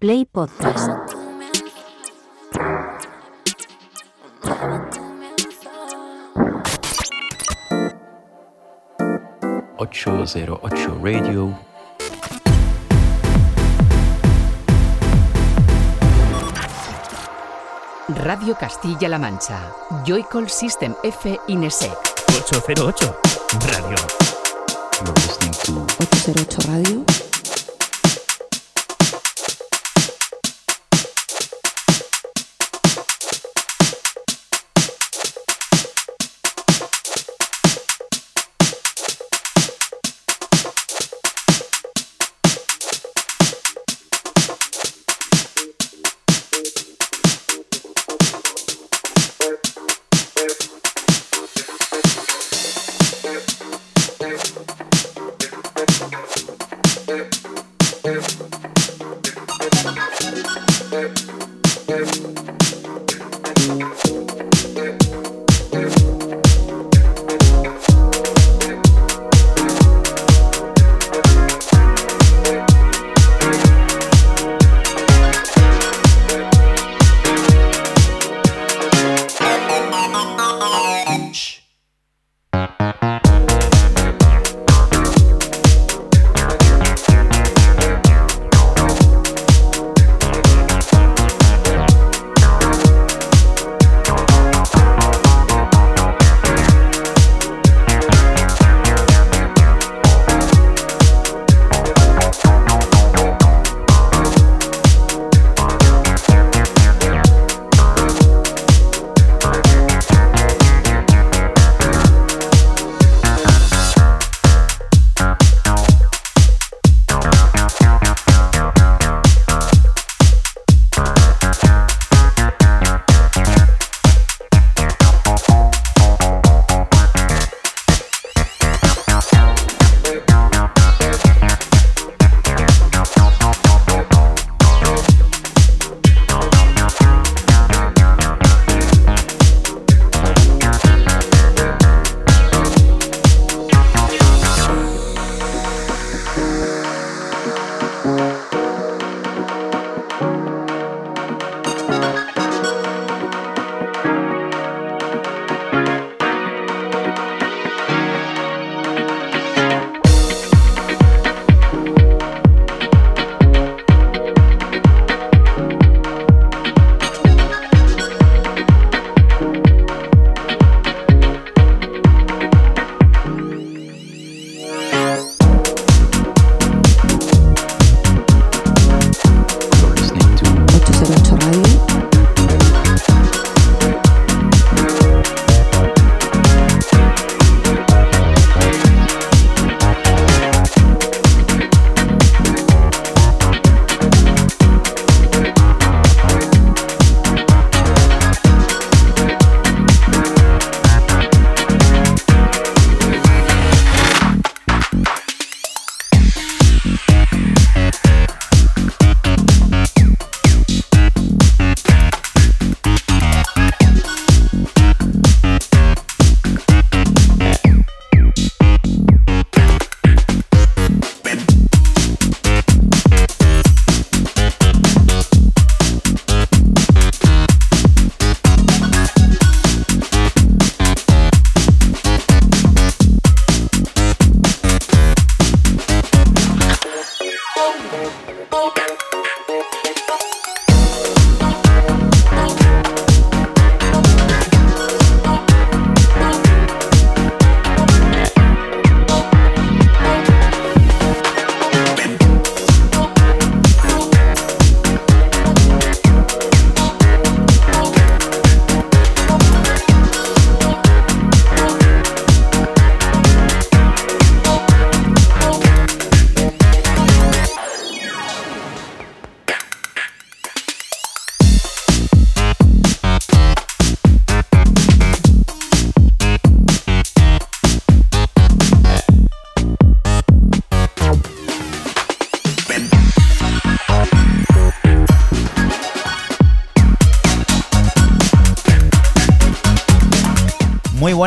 Play Podcast. ...808 Radio... Radio Castilla-La Mancha. Joycall System F Inesec. 808 Radio. You're listening to 808 Radio.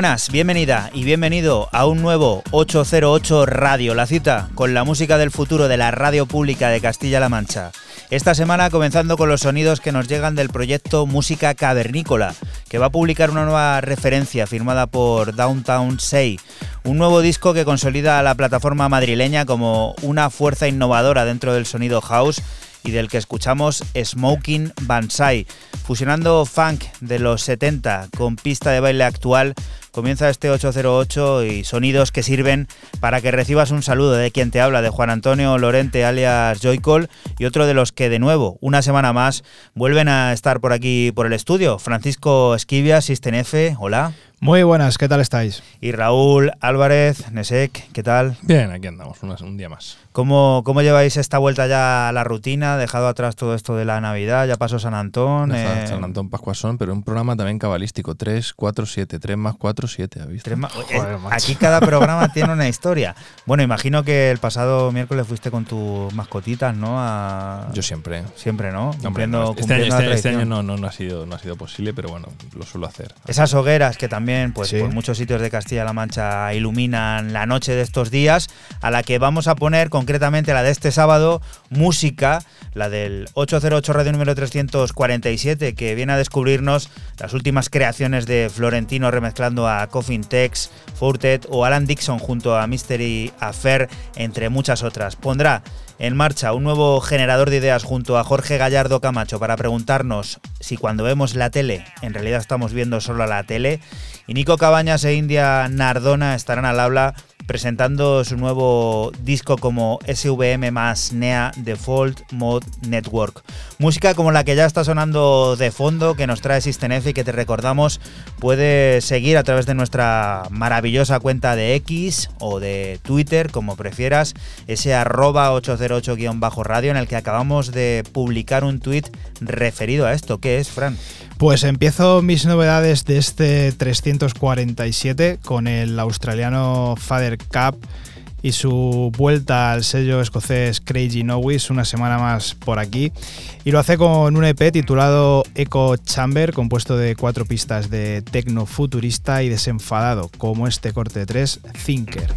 Buenas, bienvenida y bienvenido a un nuevo 808 Radio, la cita con la música del futuro de la radio pública de Castilla-La Mancha. Esta semana comenzando con los sonidos que nos llegan del proyecto Música Cavernícola, que va a publicar una nueva referencia firmada por Downtown Say, un nuevo disco que consolida a la plataforma madrileña como una fuerza innovadora dentro del sonido house y del que escuchamos Smoking Banzai, fusionando funk de los 70 con pista de baile actual Comienza este 808 y sonidos que sirven para que recibas un saludo de quien te habla, de Juan Antonio Lorente alias Joycol y otro de los que de nuevo, una semana más, vuelven a estar por aquí por el estudio. Francisco Esquivia, System F, hola. Muy buenas, ¿qué tal estáis? Y Raúl Álvarez, Nesek, ¿qué tal? Bien, aquí andamos, un día más. ¿Cómo, ¿Cómo lleváis esta vuelta ya a la rutina? Dejado atrás todo esto de la Navidad, ya pasó San Antón. Eh... San Antón, Pascuasón, pero un programa también cabalístico, 3, 4, 7, 3 más 4, 7, ¿has visto? Joder, aquí cada programa tiene una historia. Bueno, imagino que el pasado miércoles fuiste con tus mascotitas, ¿no? A... Yo siempre. Siempre, ¿no? Cumpliendo, no, este, año, este, este año no, no, no, ha sido, no ha sido posible, pero bueno, lo suelo hacer. Esas hogueras que también pues por muchos sitios de Castilla-La Mancha iluminan la noche de estos días, a la que vamos a poner concretamente la de este sábado, música, la del 808 Radio número 347, que viene a descubrirnos las últimas creaciones de Florentino remezclando a Coffin Tex, Fortet o Alan Dixon junto a Mystery Affair, entre muchas otras. Pondrá en marcha un nuevo generador de ideas junto a Jorge Gallardo Camacho para preguntarnos si cuando vemos la tele en realidad estamos viendo solo la tele. Y Nico Cabañas e India Nardona estarán al habla presentando su nuevo disco como SVM más NEA Default Mode Network. Música como la que ya está sonando de fondo, que nos trae System y que te recordamos puede seguir a través de nuestra maravillosa cuenta de X o de Twitter, como prefieras, ese arroba 808-radio en el que acabamos de publicar un tweet referido a esto. ¿Qué es, Fran? Pues empiezo mis novedades de este 347 con el australiano Father Cup y su vuelta al sello escocés Crazy Nowis una semana más por aquí. Y lo hace con un EP titulado Echo Chamber, compuesto de cuatro pistas de tecno futurista y desenfadado, como este corte 3, Thinker.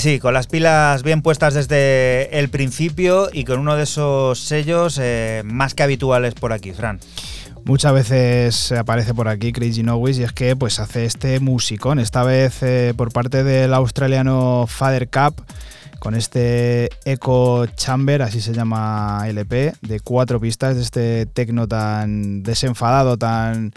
Sí, con las pilas bien puestas desde el principio y con uno de esos sellos eh, más que habituales por aquí, Fran. Muchas veces aparece por aquí Crazy Nowis y es que pues hace este musicón, esta vez eh, por parte del australiano Father Cup con este Echo Chamber, así se llama LP, de cuatro pistas de este tecno tan desenfadado, tan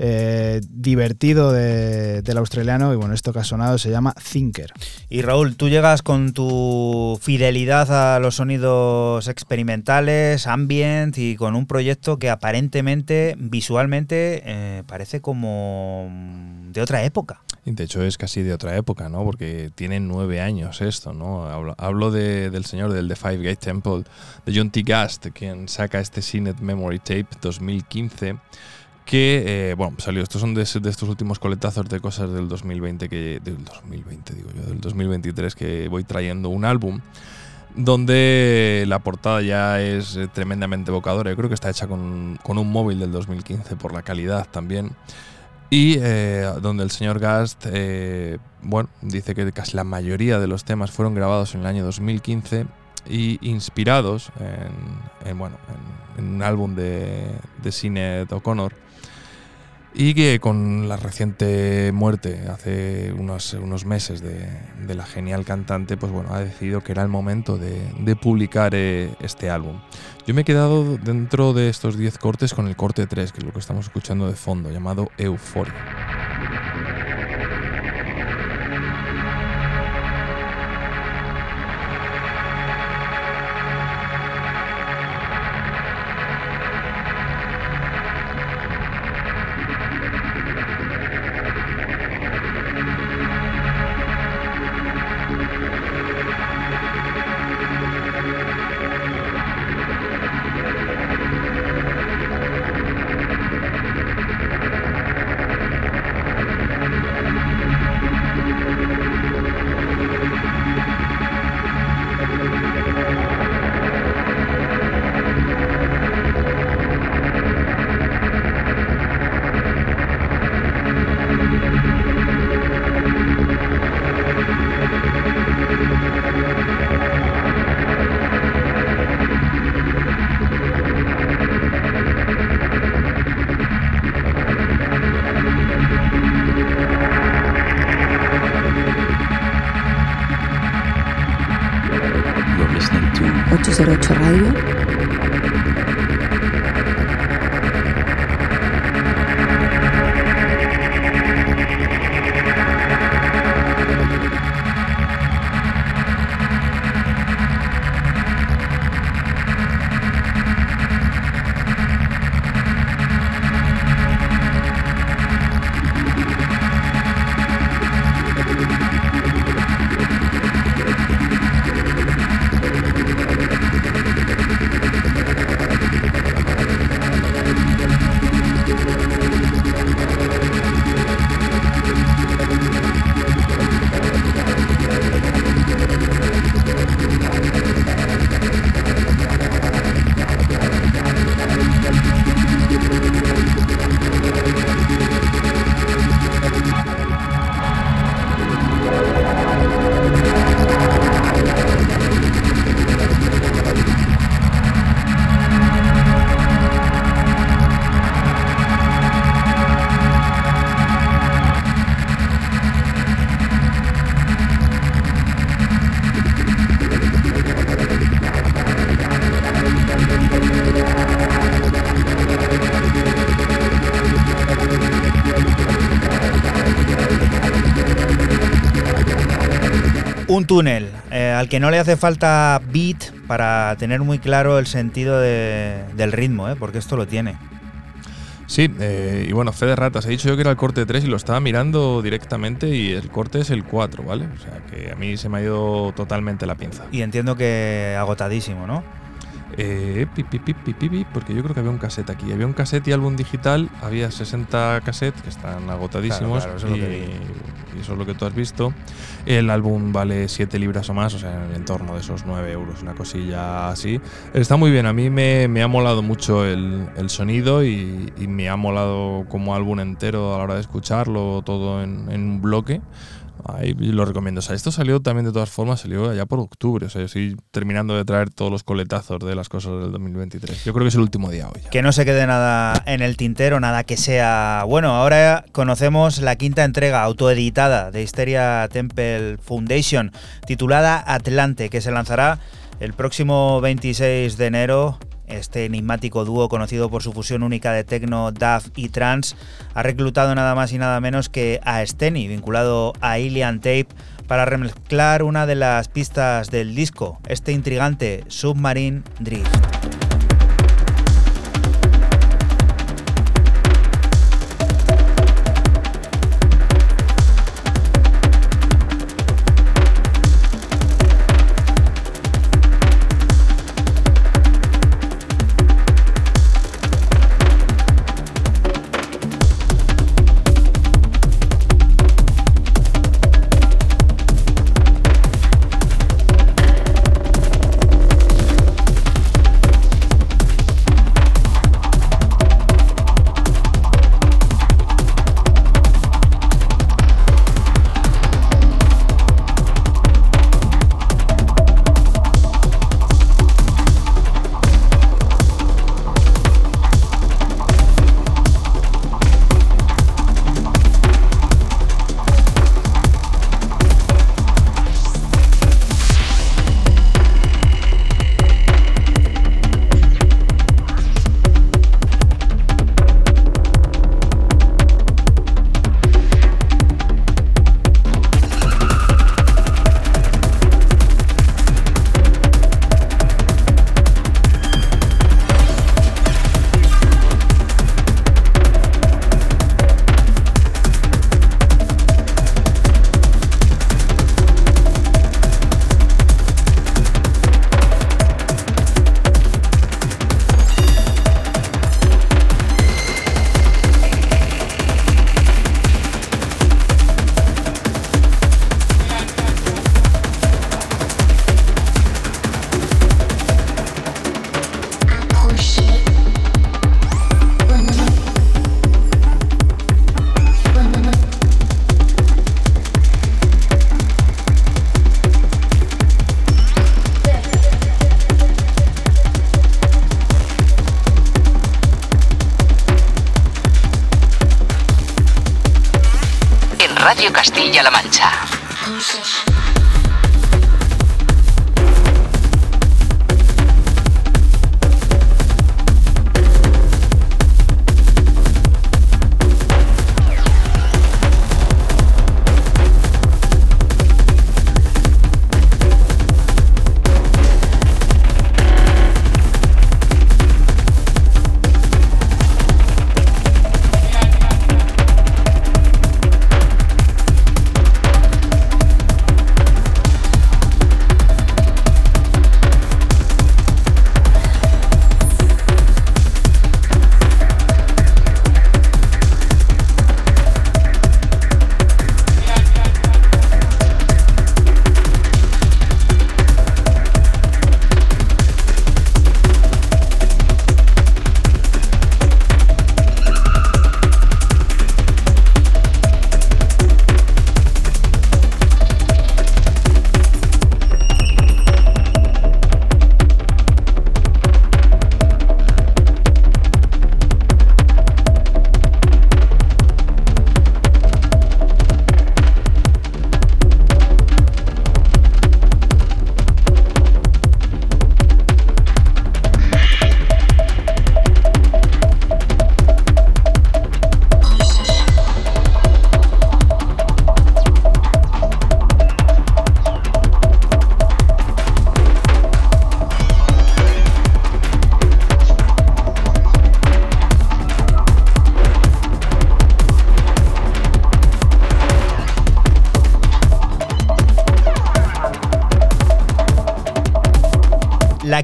eh, divertido de- del australiano. Y bueno, esto que ha sonado se llama Thinker. Y Raúl, tú llegas con tu fidelidad a los sonidos experimentales, ambient y con un proyecto que aparentemente, visualmente, eh, parece como mm, de otra época. De hecho es casi de otra época, ¿no? Porque tiene nueve años esto, ¿no? Hablo, hablo de- del señor del The Five Gate Temple, de John T. Gast, quien saca este CNET Memory Tape 2015, que, eh, bueno, salió, estos son de, estos últimos coletazos de cosas del 2020, que, del 2020 digo yo, del 2023, que voy trayendo un álbum donde la portada ya es eh, tremendamente evocadora. Yo creo que está hecha con, con un móvil del 2015 por la calidad también. Y eh, donde el señor Gast, bueno, dice que casi la mayoría de los temas fueron grabados en el año 2015 y inspirados en, en, bueno, en, en un álbum de, de Sinead O'Connor. Y que con la reciente muerte hace unos, unos meses de, la genial cantante, pues bueno, ha decidido que era el momento de, de publicar eh, este álbum. Yo me he quedado dentro de estos 10 cortes con el corte 3, que es lo que estamos escuchando de fondo, llamado Euforia. Un túnel eh, al que no le hace falta beat para tener muy claro el sentido de- del ritmo, ¿eh? porque esto lo tiene. Sí, eh, y bueno, Fede Ratas, he dicho yo que era el corte 3 y lo estaba mirando directamente y el corte es el 4, ¿vale? O sea que a mí se me ha ido totalmente la pinza. Y entiendo que agotadísimo, ¿no? Eh, pi, pi, pi, porque yo creo que había un cassette aquí. Había un cassette y álbum digital, había 60 cassettes que están agotadísimos Claro, claro, eso es y, digo. y eso es lo que tú has visto. El álbum vale 7 libras o más, o sea, en el entorno de esos 9 euros, una cosilla así. Está muy bien, a mí me, ha molado mucho el, sonido y, me ha molado como álbum entero a la hora de escucharlo, todo en un bloque. Ahí lo recomiendo. O sea, esto salió también de todas formas, salió ya por octubre. O sea, yo estoy terminando de traer todos los coletazos de las cosas del 2023. Yo creo que es el último día hoy. Que no se quede nada en el tintero, nada que sea. Bueno, ahora conocemos la quinta entrega autoeditada de Hysteria Temple Foundation, titulada Atlante, que se lanzará el próximo 26 de enero este enigmático dúo conocido por su fusión única de techno, DAF y trance ha reclutado nada más y nada menos que a Steny, vinculado a Alien Tape, para remezclar una de las pistas del disco, este intrigante Submarine Drift.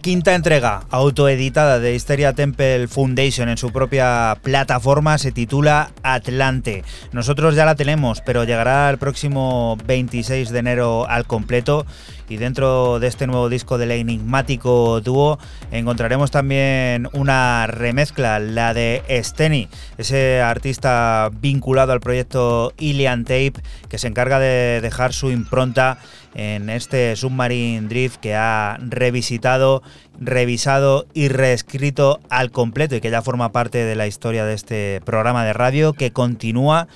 Quinta entrega autoeditada de Hysteria Temple Foundation en su propia plataforma se titula Atlante. Nosotros ya la tenemos, pero llegará el próximo 26 de enero al completo y dentro de este nuevo disco del enigmático dúo encontraremos también una remezcla, la de Steny, ese artista vinculado al proyecto Ilian Tape que se encarga de dejar su impronta en este Submarine Drift que ha revisitado, revisado y reescrito al completo y que ya forma parte de la historia de este programa de radio que continúa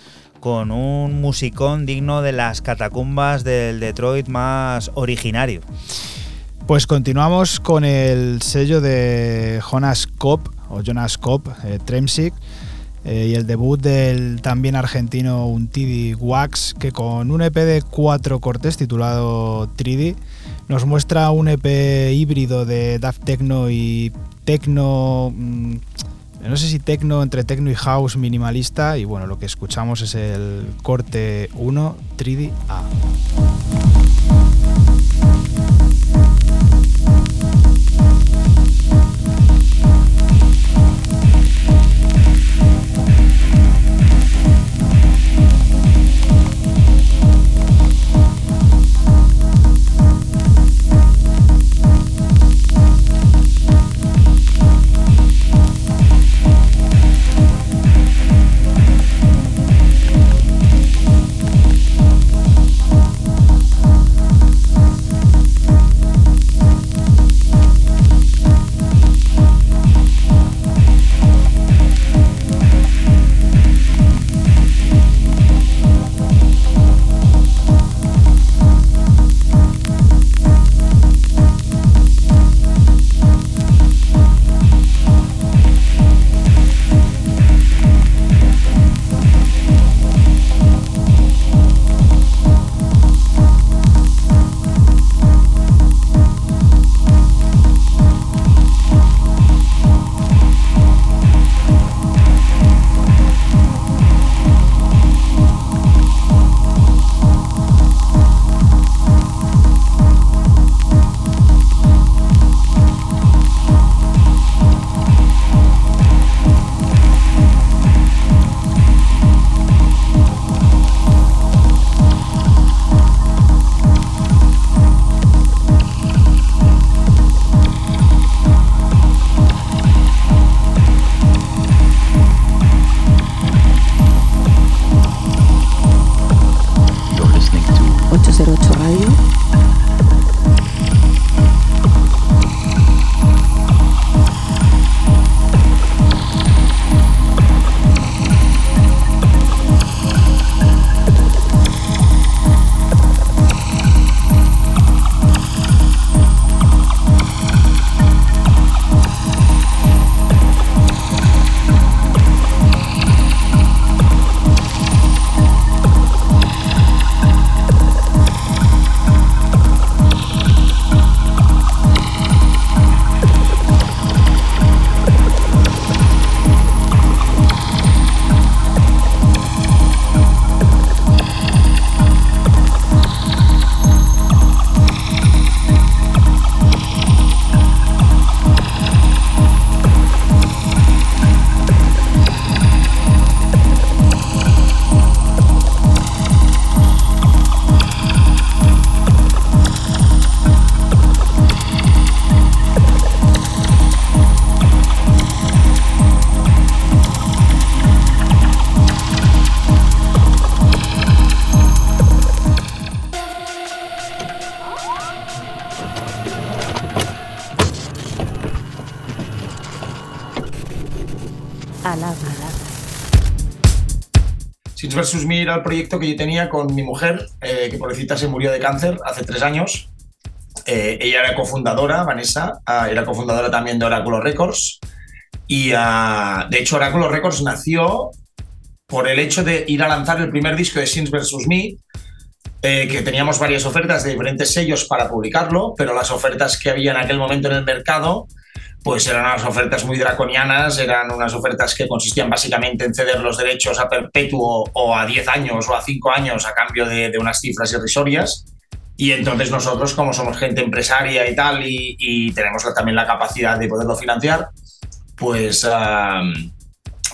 con un musicón digno de las catacumbas del Detroit más originario. Pues continuamos con el sello de Jonas Kopp o Jonas Kopp, eh, Tremsic, eh, y el debut del también argentino Untidi Wax, que con un EP de cuatro cortes titulado 3D nos muestra un EP híbrido de Daft Techno y Techno. Mm, no sé si techno entre techno y house minimalista y bueno, lo que escuchamos es el corte 1 3D A. Thank you. Era el proyecto que yo tenía con mi mujer, eh, que pobrecita se murió de cáncer hace tres años. Eh, ella era cofundadora, Vanessa, ah, era cofundadora también de Oráculo Records. Y ah, de hecho, Oráculo Records nació por el hecho de ir a lanzar el primer disco de Sins vs. Me, eh, que teníamos varias ofertas de diferentes sellos para publicarlo, pero las ofertas que había en aquel momento en el mercado pues eran unas ofertas muy draconianas, eran unas ofertas que consistían básicamente en ceder los derechos a perpetuo o a 10 años o a 5 años a cambio de, unas cifras irrisorias. Y entonces nosotros, como somos gente empresaria y tal, y, tenemos también la capacidad de poderlo financiar, pues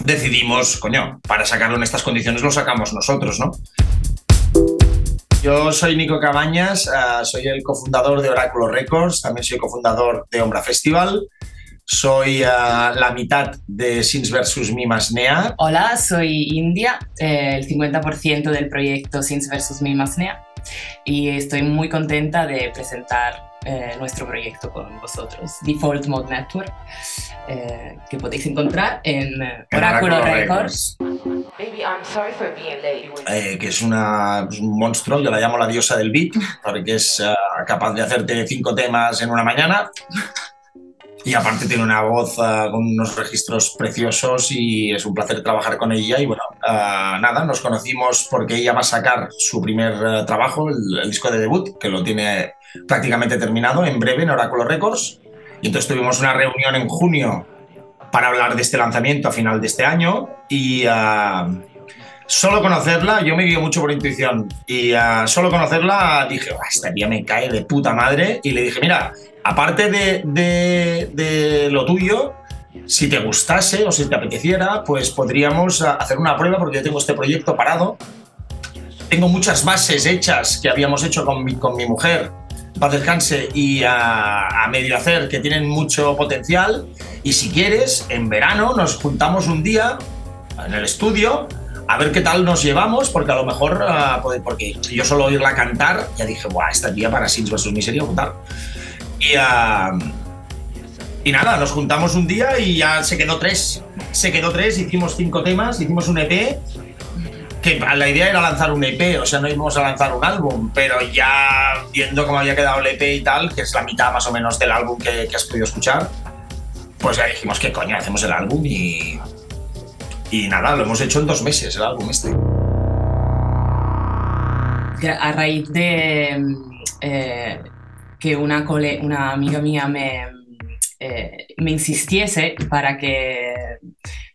decidimos, coño, para sacarlo en estas condiciones lo sacamos nosotros, ¿no? Yo soy Nico Cabañas, ah, soy el cofundador de Oráculo Records, también soy cofundador de Ombra Festival. Soy ah, la mitad de Sins vs. Mi Nea. Hola, soy India, eh, el 50% del proyecto Sins vs. Mi Nea y estoy muy contenta de presentar eh, nuestro proyecto con vosotros, Default Mode Network, eh, que podéis encontrar en, Oráculo Records. que es una, pues, un monstruo, yo la llamo la diosa del beat, porque es capaz de hacerte cinco temas en una mañana y aparte tiene una voz con unos registros preciosos y es un placer trabajar con ella. Y bueno, uh, nada, nos conocimos porque ella va a sacar su primer uh, trabajo, el, disco de debut, que lo tiene prácticamente terminado en breve en Oráculo Records. Y entonces tuvimos una reunión en junio para hablar de este lanzamiento a final de este año y solo conocerla, yo me guío mucho por intuición y solo conocerla dije, esta tía me cae de puta madre y le dije, mira, aparte de, lo tuyo, si te gustase o si te apeteciera, pues podríamos hacer una prueba porque yo tengo este proyecto parado. Tengo muchas bases hechas que habíamos hecho con mi, con mi mujer, para descanse y a, medio hacer, que tienen mucho potencial. Y si quieres, en verano nos juntamos un día en el estudio a ver qué tal nos llevamos, porque a lo mejor, ah, porque yo solo oírla cantar, ya dije, Buah, esta tía para Sins vs. Miseria, tal. Y, nada, nos juntamos un día y ya se quedó tres. Se quedó tres, hicimos cinco temas, hicimos un EP. Que la idea era lanzar un EP, o sea, no íbamos a lanzar un álbum, pero ya viendo cómo había quedado el EP y tal, que es la mitad más o menos del álbum que, has podido escuchar, pues ya dijimos que coño, hacemos el álbum y. Y nada, lo hemos hecho en dos meses, el álbum este. A raíz de. Eh, que una, una amiga mía me, eh, me insistiese para que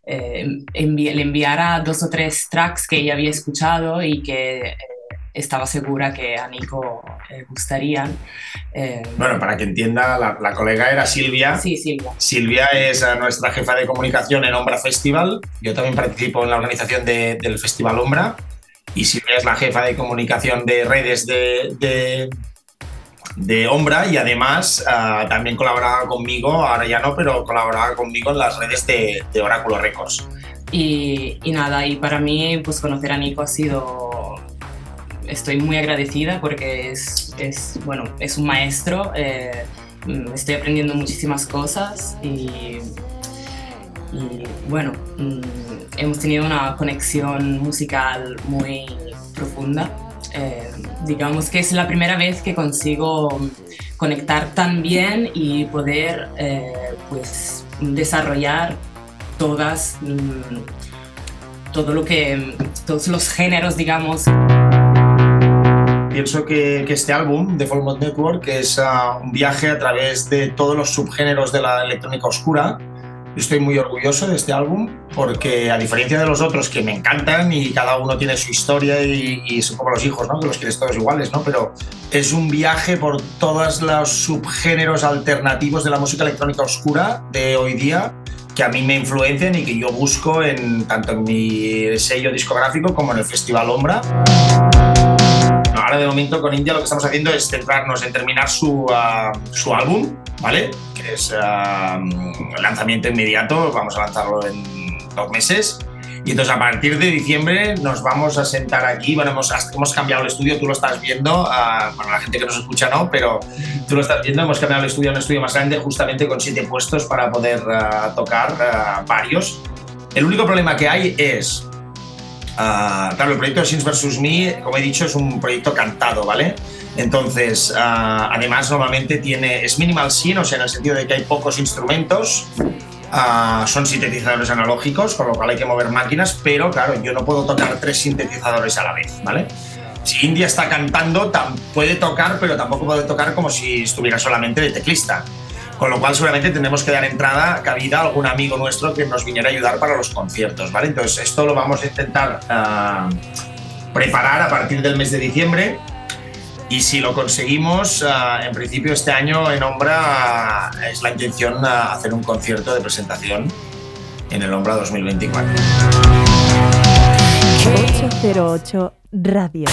eh, le enviara dos o tres tracks que ella había escuchado y que estaba segura que a Nico le gustarían. bueno, para que entienda, la, colega era Silvia. Sí, Silvia. Silvia es nuestra jefa de comunicación en Ombra Festival. Yo también participo en la organización del Festival Ombra. Y Silvia es la jefa de comunicación de redes de, de Ombra y además ah, también colaboraba conmigo, ahora ya no, pero colaboraba conmigo en las redes de, Oráculo Records. Y, nada, y para mí pues conocer a Nico ha sido... Estoy muy agradecida porque es, es bueno, es un maestro, eh, mm, estoy aprendiendo muchísimas cosas y, y bueno, mm, hemos tenido una conexión musical muy profunda. Eh, digamos que es la primera vez que consigo conectar tan bien y poder eh, pues desarrollar todas mm, todo lo que todos los géneros digamos pienso que, este álbum de Full Network es ah, un viaje a través de todos los subgéneros de la electrónica oscura estoy muy orgulloso de este álbum porque a diferencia de los otros que me encantan y cada uno tiene su historia y, son como los hijos, ¿no? que los quieres todos iguales, ¿no? pero es un viaje por todos los subgéneros alternativos de la música electrónica oscura de hoy día que a mí me influencian y que yo busco en, tanto en mi sello discográfico como en el Festival Ombra. Ahora de momento con India lo que estamos haciendo es centrarnos en terminar su, ah, su álbum, ¿vale? Que es uh, lanzamiento inmediato, vamos a lanzarlo en dos meses. Y entonces a partir de diciembre nos vamos a sentar aquí. Bueno, hemos, hemos cambiado el estudio, tú lo estás viendo. Uh, bueno, la gente que nos escucha no, pero tú lo estás viendo. Hemos cambiado el estudio a un estudio más grande, justamente con siete puestos para poder uh, tocar varios. El único problema que hay es. Claro, el proyecto Sins vs. Me, como he dicho, es un proyecto cantado, ¿vale? Entonces, ah, además, normalmente tiene, es minimal sin, o sea, en el sentido de que hay pocos instrumentos, ah, son sintetizadores analógicos, con lo cual hay que mover máquinas, pero claro, yo no puedo tocar tres sintetizadores a la vez, ¿vale? Si India está cantando, puede tocar, pero tampoco puede tocar como si estuviera solamente de teclista. Con lo cual, seguramente tendremos que dar entrada, cabida a algún amigo nuestro que nos viniera a ayudar para los conciertos, ¿vale? Entonces, esto lo vamos a intentar ah, preparar a partir del mes de diciembre Y si lo conseguimos, ah, en principio este año en Ombra es la intención hacer un concierto de presentación en el Ombra 2024. 808 Radio.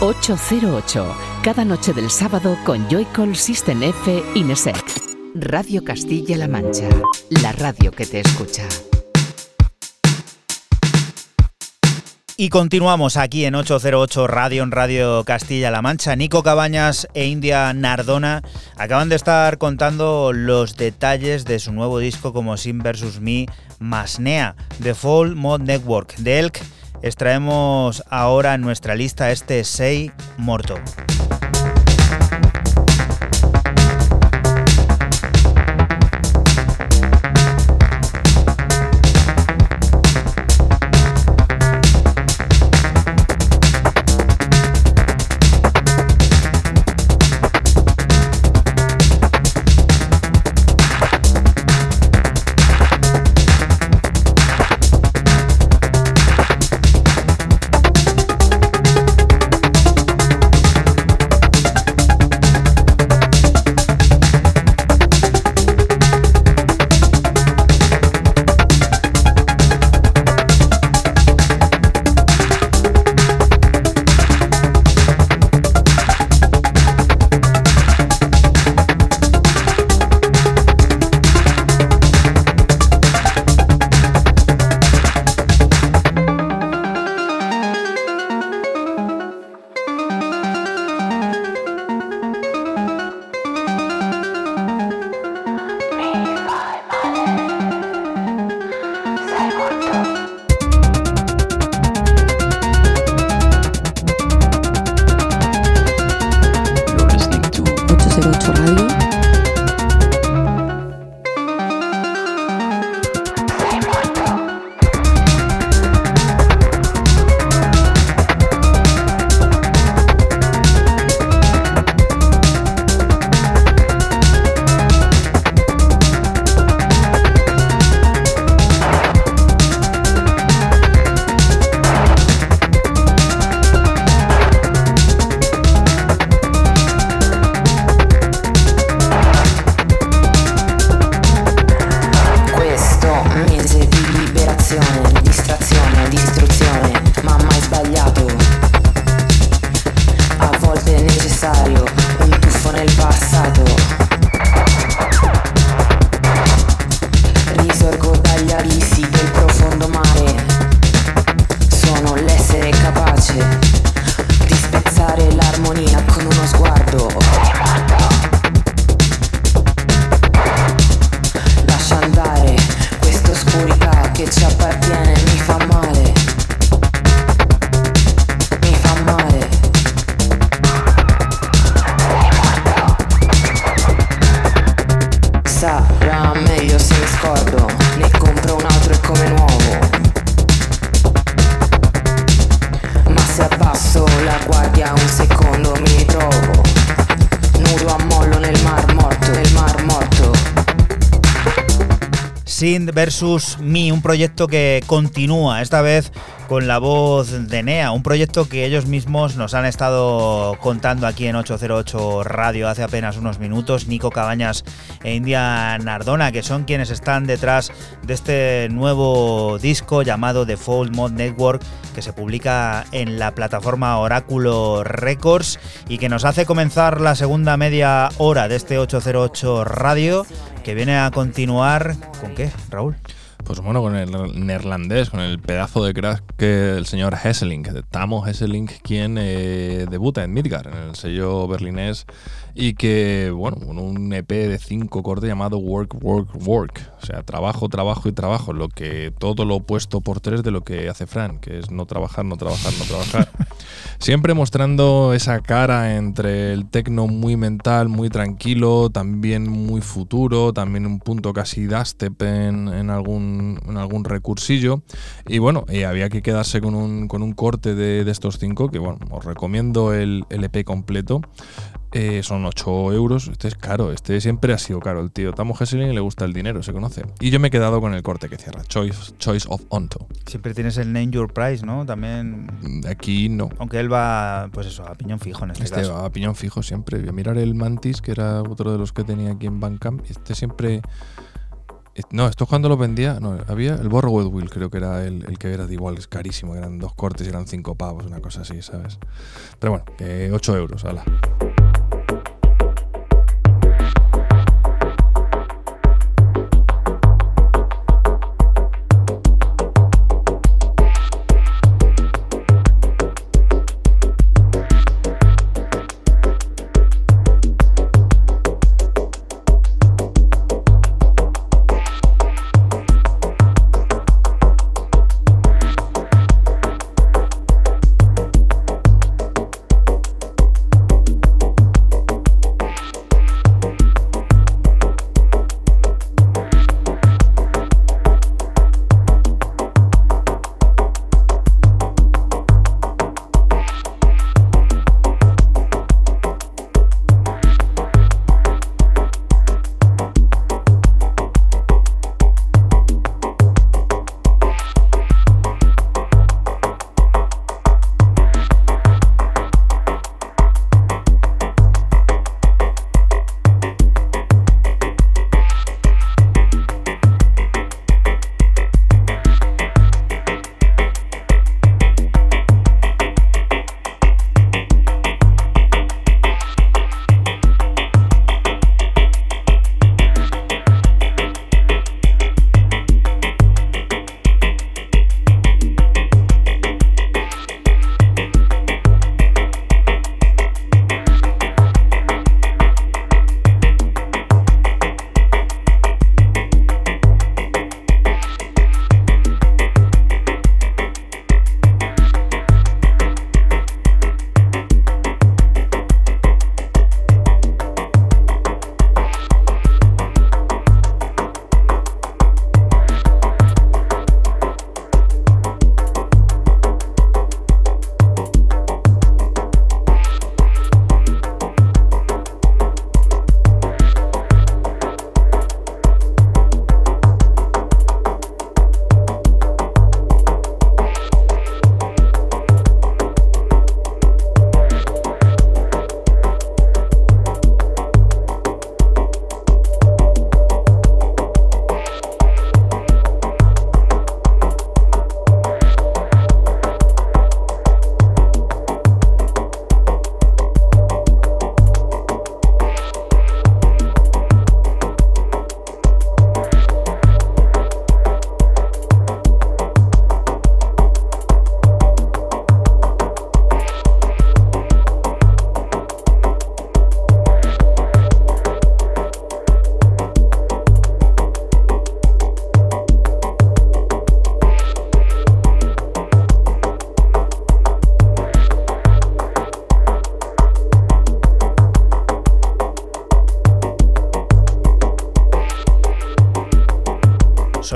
808, cada noche del sábado con Joycall System F Inesec. Radio Castilla-La Mancha, la radio que te escucha. Y continuamos aquí en 808 Radio, en Radio Castilla-La Mancha. Nico Cabañas e India Nardona acaban de estar contando los detalles de su nuevo disco como Sin vs. Me, Masnea, The Fall Mod Network. De Elk extraemos ahora en nuestra lista este Sei Morto. Versus Me, un proyecto que continúa, esta vez con la voz de Nea, un proyecto que ellos mismos nos han estado contando aquí en 808 Radio hace apenas unos minutos, Nico Cabañas e India Nardona, que son quienes están detrás de este nuevo disco llamado The Fold Mod Network, que se publica en la plataforma Oráculo Records y que nos hace comenzar la segunda media hora de este 808 Radio que viene a continuar con qué, Raúl? Pues bueno, con el neerlandés, con el pedazo de crack que el señor Hesselink, de Tamo Hesselink, quien eh, debuta en Midgar, en el sello berlinés y que, bueno, con un EP de cinco cortes llamado Work, Work, Work. O sea, trabajo, trabajo y trabajo. Lo que todo lo opuesto por tres de lo que hace Fran, que es no trabajar, no trabajar, no trabajar. Siempre mostrando esa cara entre el tecno muy mental, muy tranquilo, también muy futuro, también un punto casi dubstep en, en, algún, en algún recursillo. Y bueno, y había que quedarse con un, con un corte de, de, estos cinco, que bueno, os recomiendo el, el EP completo. Eh, son 8 euros. Este es caro. Este siempre ha sido caro. El tío Tamo Hesseling le gusta el dinero, se conoce. Y yo me he quedado con el corte que cierra. Choice, Choice of Onto. Siempre tienes el Name Your Price, ¿no? También. Mm, Aquí no. Aunque él va, pues eso, a piñón fijo en este, Este caso. va a piñón fijo siempre. Voy a mirar el Mantis, que era otro de los que tenía aquí en Bandcamp. Este siempre. Eh, No, esto cuando lo vendía. No, había el Borrowed Wheel, creo que era el, el que era de igual, es carísimo. Eran dos cortes eran cinco pavos, una cosa así, ¿sabes? Pero bueno, que 8 euros, ala.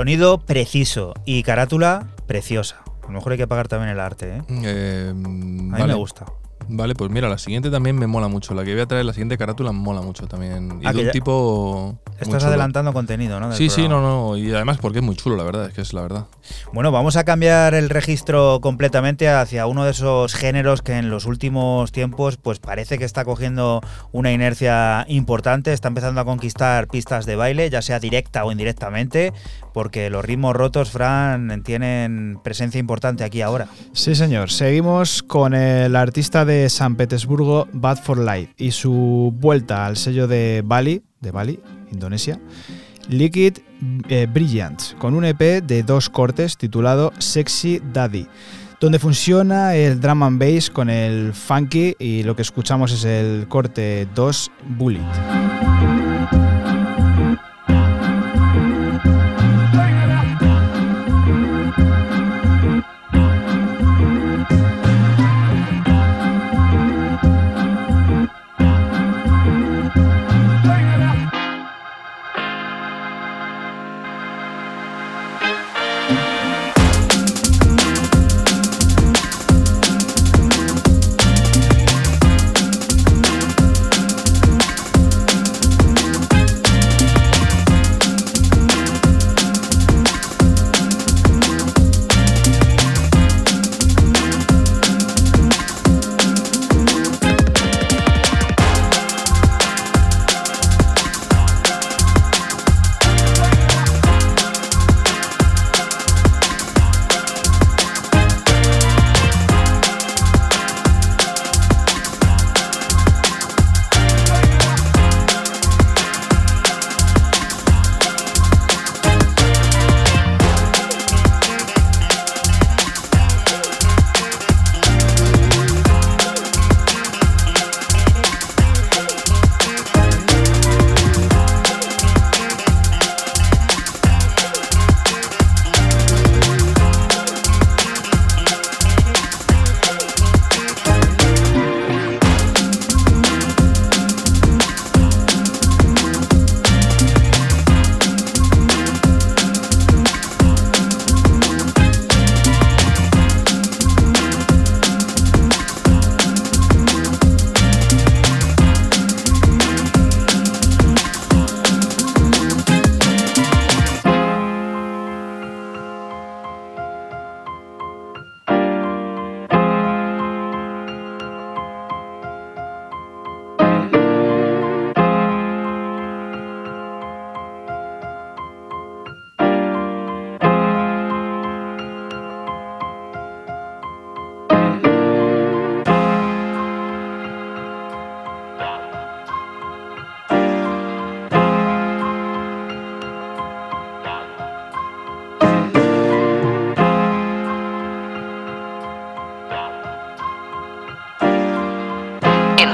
Sonido preciso y carátula preciosa. A lo mejor hay que pagar también el arte, ¿eh? Eh, A mí vale. me gusta. Vale, pues mira, la siguiente también me mola mucho. La que voy a traer, la siguiente carátula, me mola mucho también. Y Ah, de un ya- tipo. Estás chulo. adelantando contenido, ¿no? del Sí, sí, no, no. Y además porque es muy chulo, la verdad, es que es la verdad. Bueno, vamos a cambiar el registro completamente hacia uno de esos géneros que en los últimos tiempos pues parece que está cogiendo una inercia importante, está empezando a conquistar pistas de baile, ya sea directa o indirectamente, porque los ritmos rotos, Fran, tienen presencia importante aquí ahora. Sí, señor. Seguimos con el artista de San Petersburgo, Bad for Life, y su vuelta al sello de Bali, de Bali, Indonesia, Liquid eh, Brilliant, con un EP de dos cortes titulado Sexy Daddy, donde funciona el drum and bass con el funky y lo que escuchamos es el corte 2 Bullet.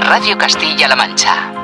Radio Castilla-La Mancha.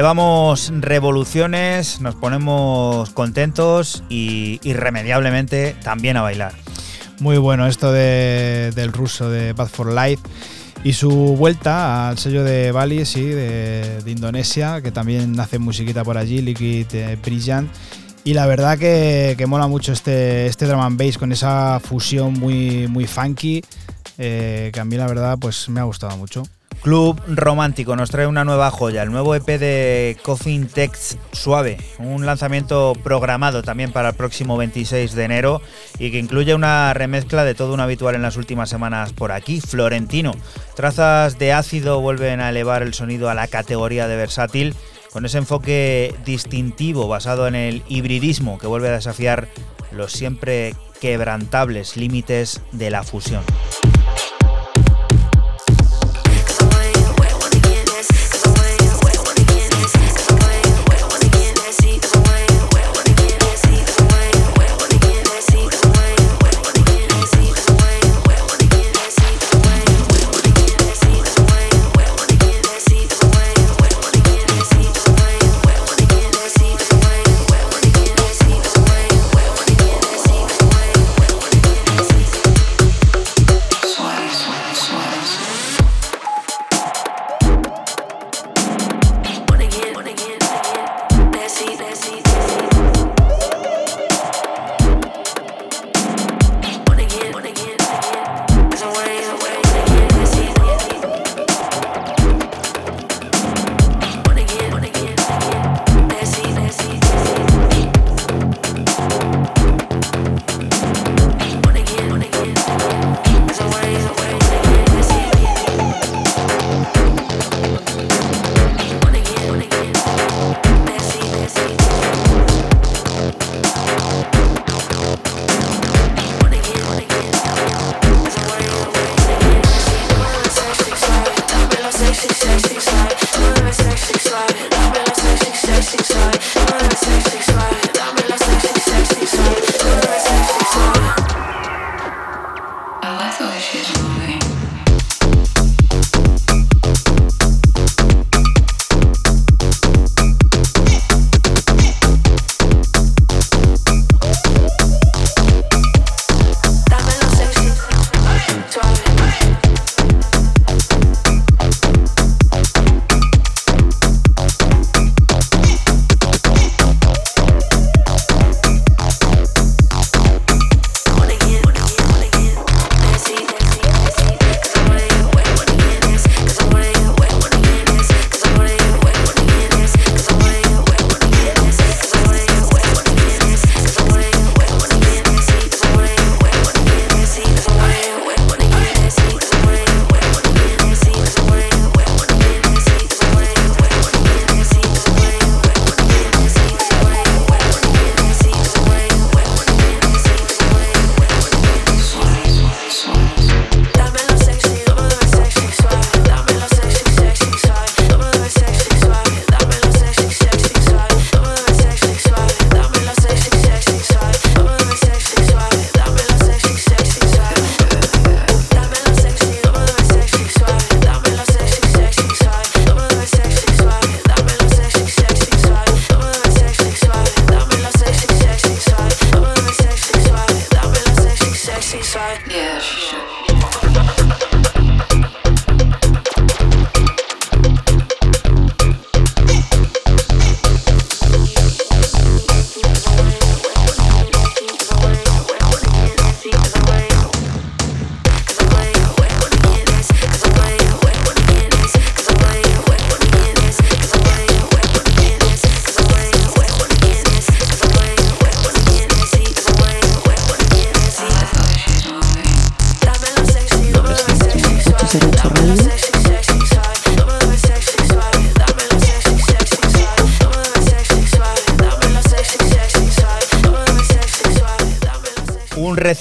Elevamos revoluciones, nos ponemos contentos y irremediablemente también a bailar. Muy bueno esto del ruso de Bad for Life y su vuelta al sello de Bali, sí, de, Indonesia, que también hace musiquita por allí, Liquid eh, Brilliant. Y la verdad que, mola mucho este, este drum and bass con esa fusión muy, muy funky, eh, que a mí la verdad pues me ha gustado mucho. Club Romántico nos trae una nueva joya, el nuevo EP de Coffin Text Suave, un lanzamiento programado también para el próximo 26 de enero y que incluye una remezcla de todo un habitual en las últimas semanas por aquí, Florentino. Trazas de ácido vuelven a elevar el sonido a la categoría de versátil con ese enfoque distintivo basado en el hibridismo que vuelve a desafiar los siempre quebrantables límites de la fusión.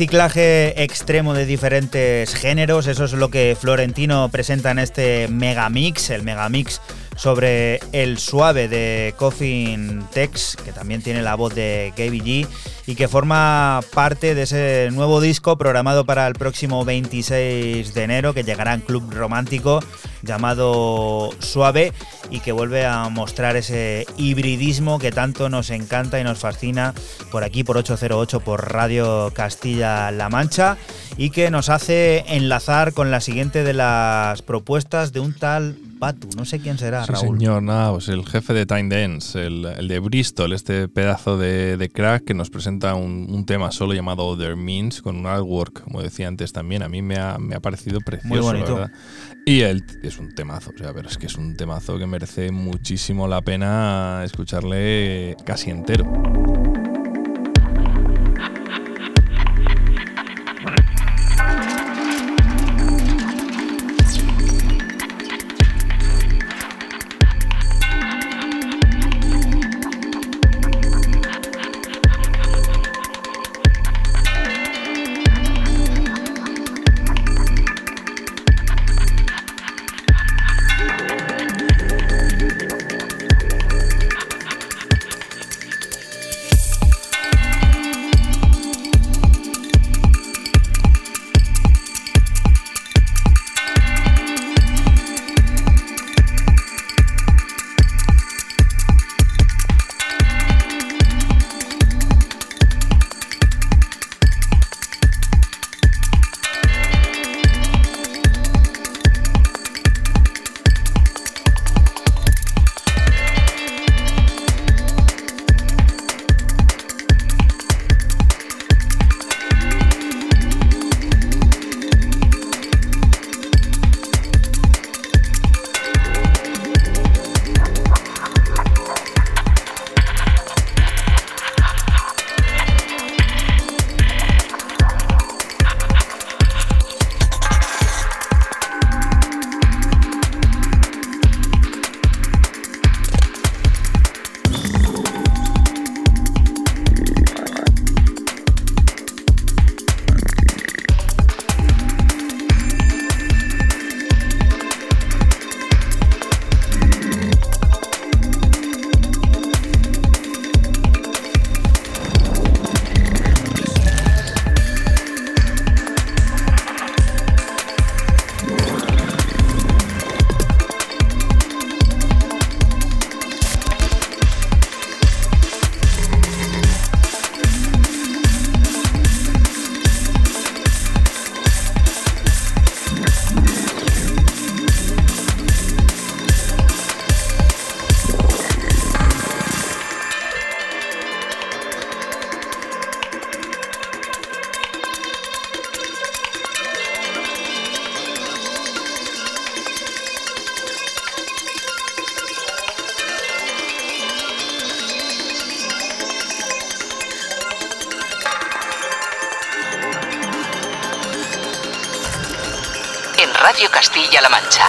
Reciclaje extremo de diferentes géneros, eso es lo que Florentino presenta en este megamix, el megamix sobre el suave de Coffin Tex, que también tiene la voz de KBG y que forma parte de ese nuevo disco programado para el próximo 26 de enero, que llegará en Club Romántico llamado Suave y que vuelve a mostrar ese hibridismo que tanto nos encanta y nos fascina por aquí por 808 por Radio Castilla-La Mancha y que nos hace enlazar con la siguiente de las propuestas de un tal Batu. No sé quién será, sí, Raúl. señor, nada, pues el jefe de Time Dance, el, de Bristol, este pedazo de, crack que nos presenta un, tema solo llamado Other Means con un artwork, como decía antes también. A mí me ha, me ha parecido precioso, Muy bonito. verdad. Y él es un temazo, o sea, pero es que es un temazo que merece muchísimo la pena escucharle casi entero. Castilla-La Mancha.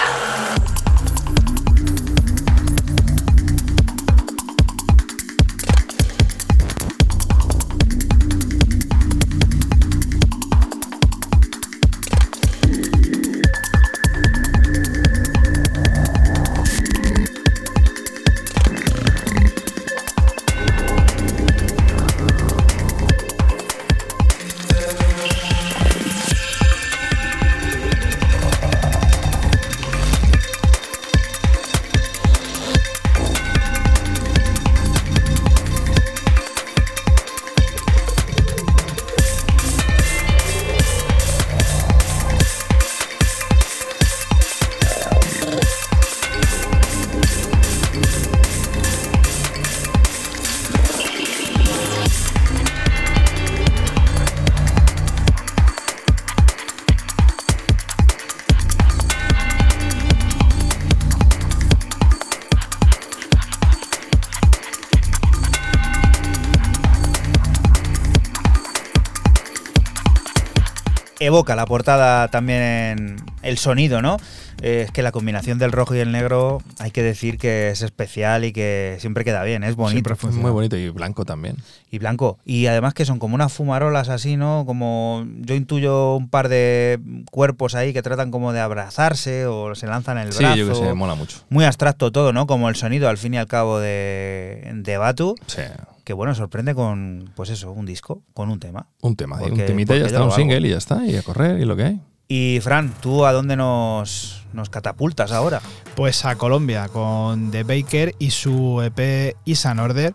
Evoca la portada también el sonido, ¿no? eh, es que la combinación del rojo y el negro hay que decir que es especial y que siempre queda bien, es bonito. Muy bonito y blanco también. Y blanco. Y además que son como unas fumarolas así, ¿no? Como yo intuyo un par de cuerpos ahí que tratan como de abrazarse o se lanzan el brazo. Sí, yo que sé, mola mucho. Muy abstracto todo, ¿no? Como el sonido al fin y al cabo de, de Batu. Sí. Que bueno, sorprende con, pues eso, un disco, con un tema. Un tema, y un Porque- temita y ya está, un single y ya está, y a correr y lo que hay. Y Fran, ¿tú a dónde nos, nos catapultas ahora? Pues a Colombia con The Baker y su EP Is an Order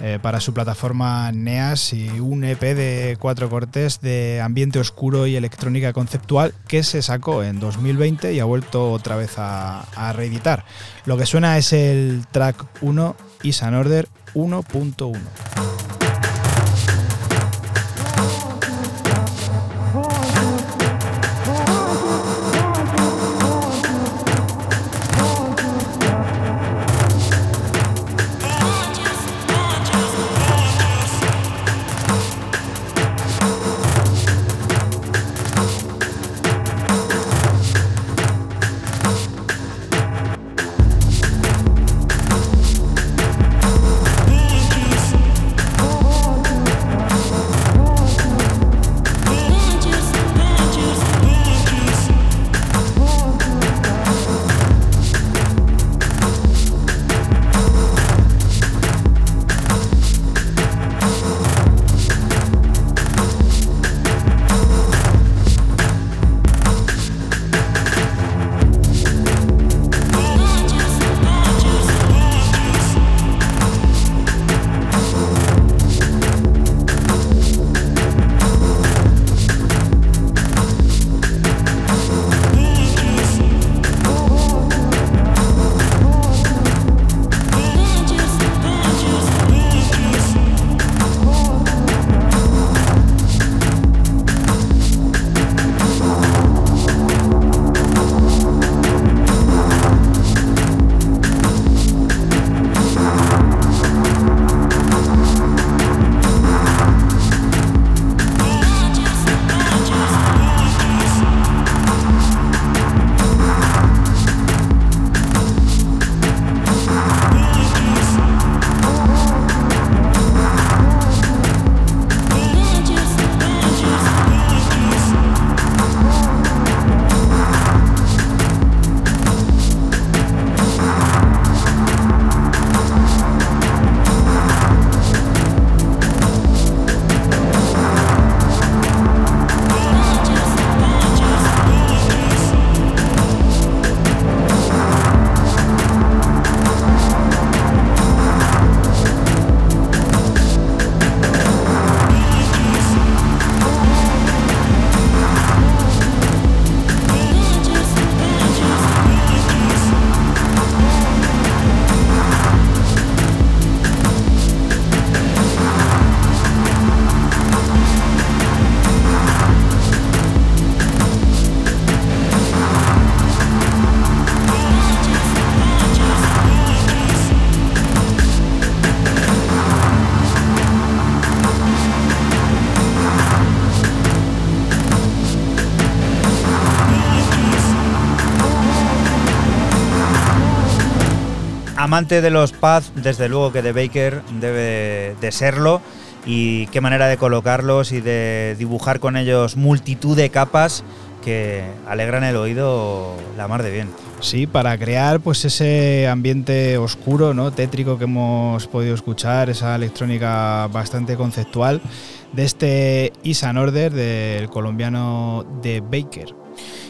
eh, para su plataforma NEAS y un EP de cuatro cortes de ambiente oscuro y electrónica conceptual que se sacó en 2020 y ha vuelto otra vez a, a reeditar. Lo que suena es el track 1 Is an Order 1.1. Amante de los pads, desde luego que de Baker debe de serlo. Y qué manera de colocarlos y de dibujar con ellos multitud de capas que alegran el oído la mar de bien. Sí, para crear pues ese ambiente oscuro, ¿no? tétrico que hemos podido escuchar, esa electrónica bastante conceptual de este Is an Order del colombiano de Baker.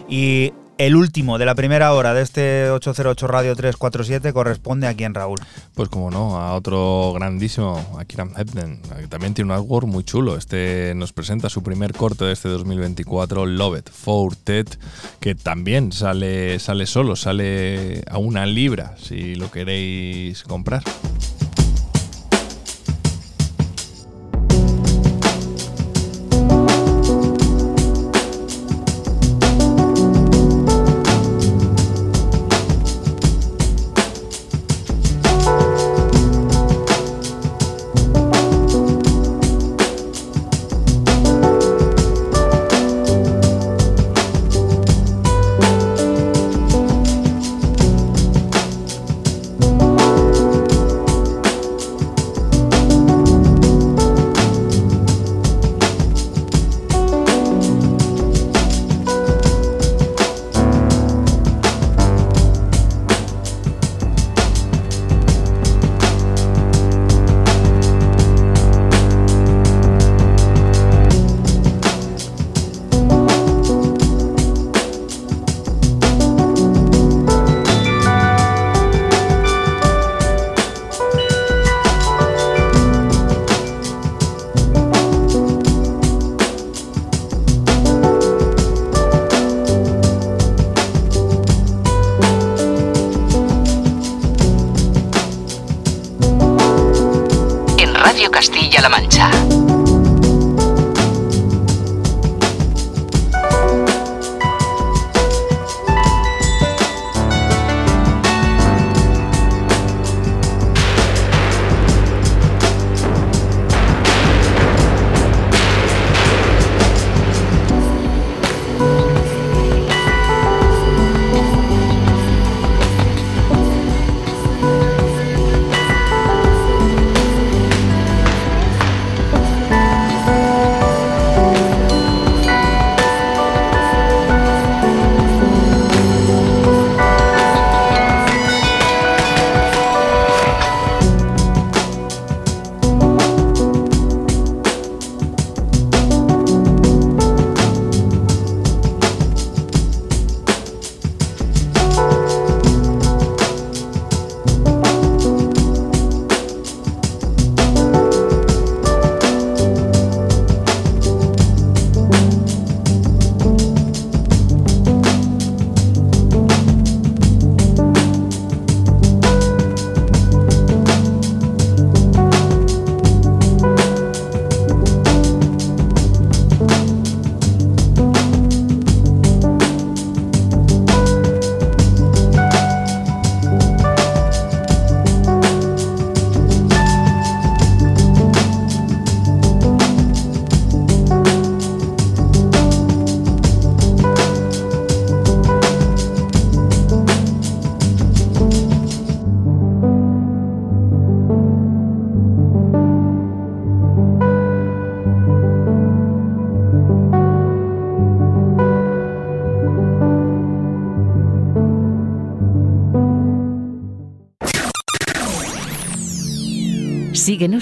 Y el último de la primera hora de este 808 Radio 347 corresponde a quién, Raúl. Pues como no, a otro grandísimo, a Kiram Hebden, que también tiene un artwork muy chulo. Este nos presenta su primer corte de este 2024, Love It, Fortet, que también sale, sale solo, sale a una libra si lo queréis comprar.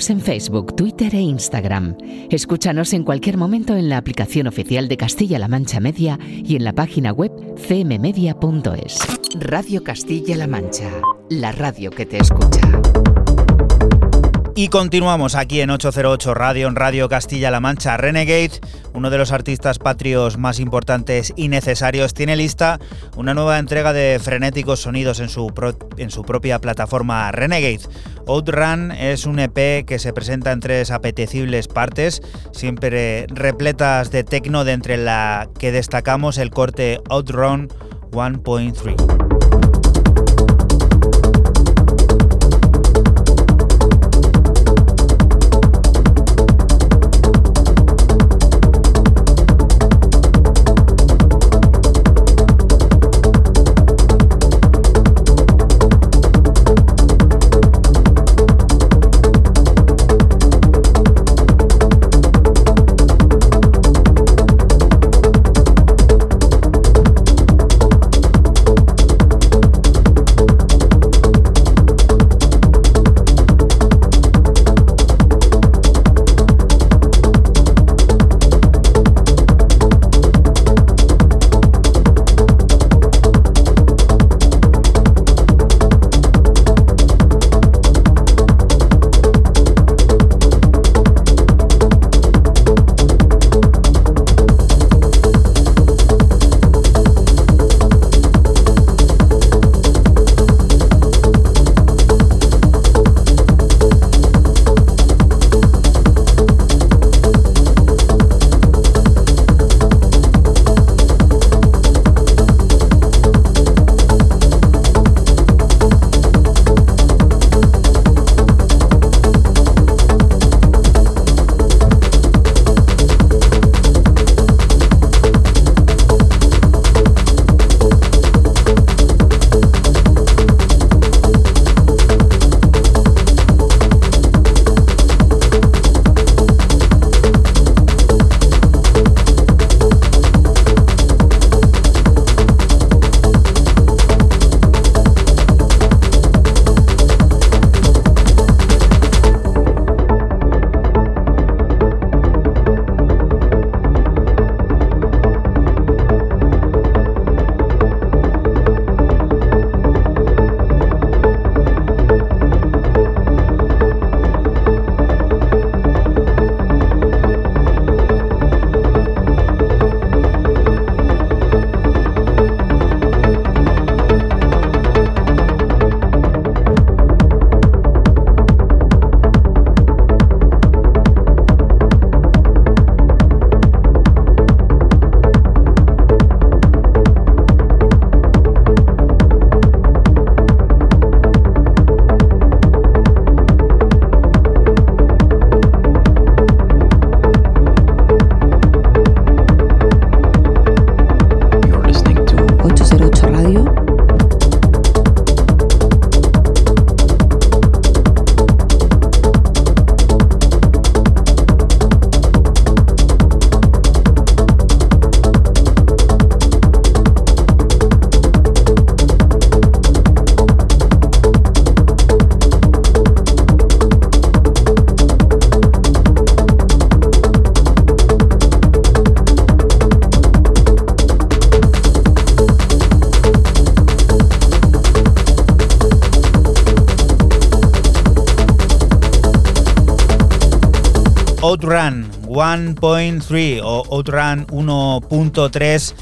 En Facebook, Twitter e Instagram. Escúchanos en cualquier momento en la aplicación oficial de Castilla-La Mancha Media y en la página web cmmedia.es. Radio Castilla-La Mancha, la radio que te escucha. Y continuamos aquí en 808 Radio, en Radio Castilla-La Mancha. Renegade, uno de los artistas patrios más importantes y necesarios, tiene lista una nueva entrega de frenéticos sonidos en su, en su propia plataforma Renegade. Outrun es un EP que se presenta en tres apetecibles partes, siempre repletas de tecno, de entre la que destacamos el corte Outrun 1.3. Outrun 1.3 o Outrun 1.3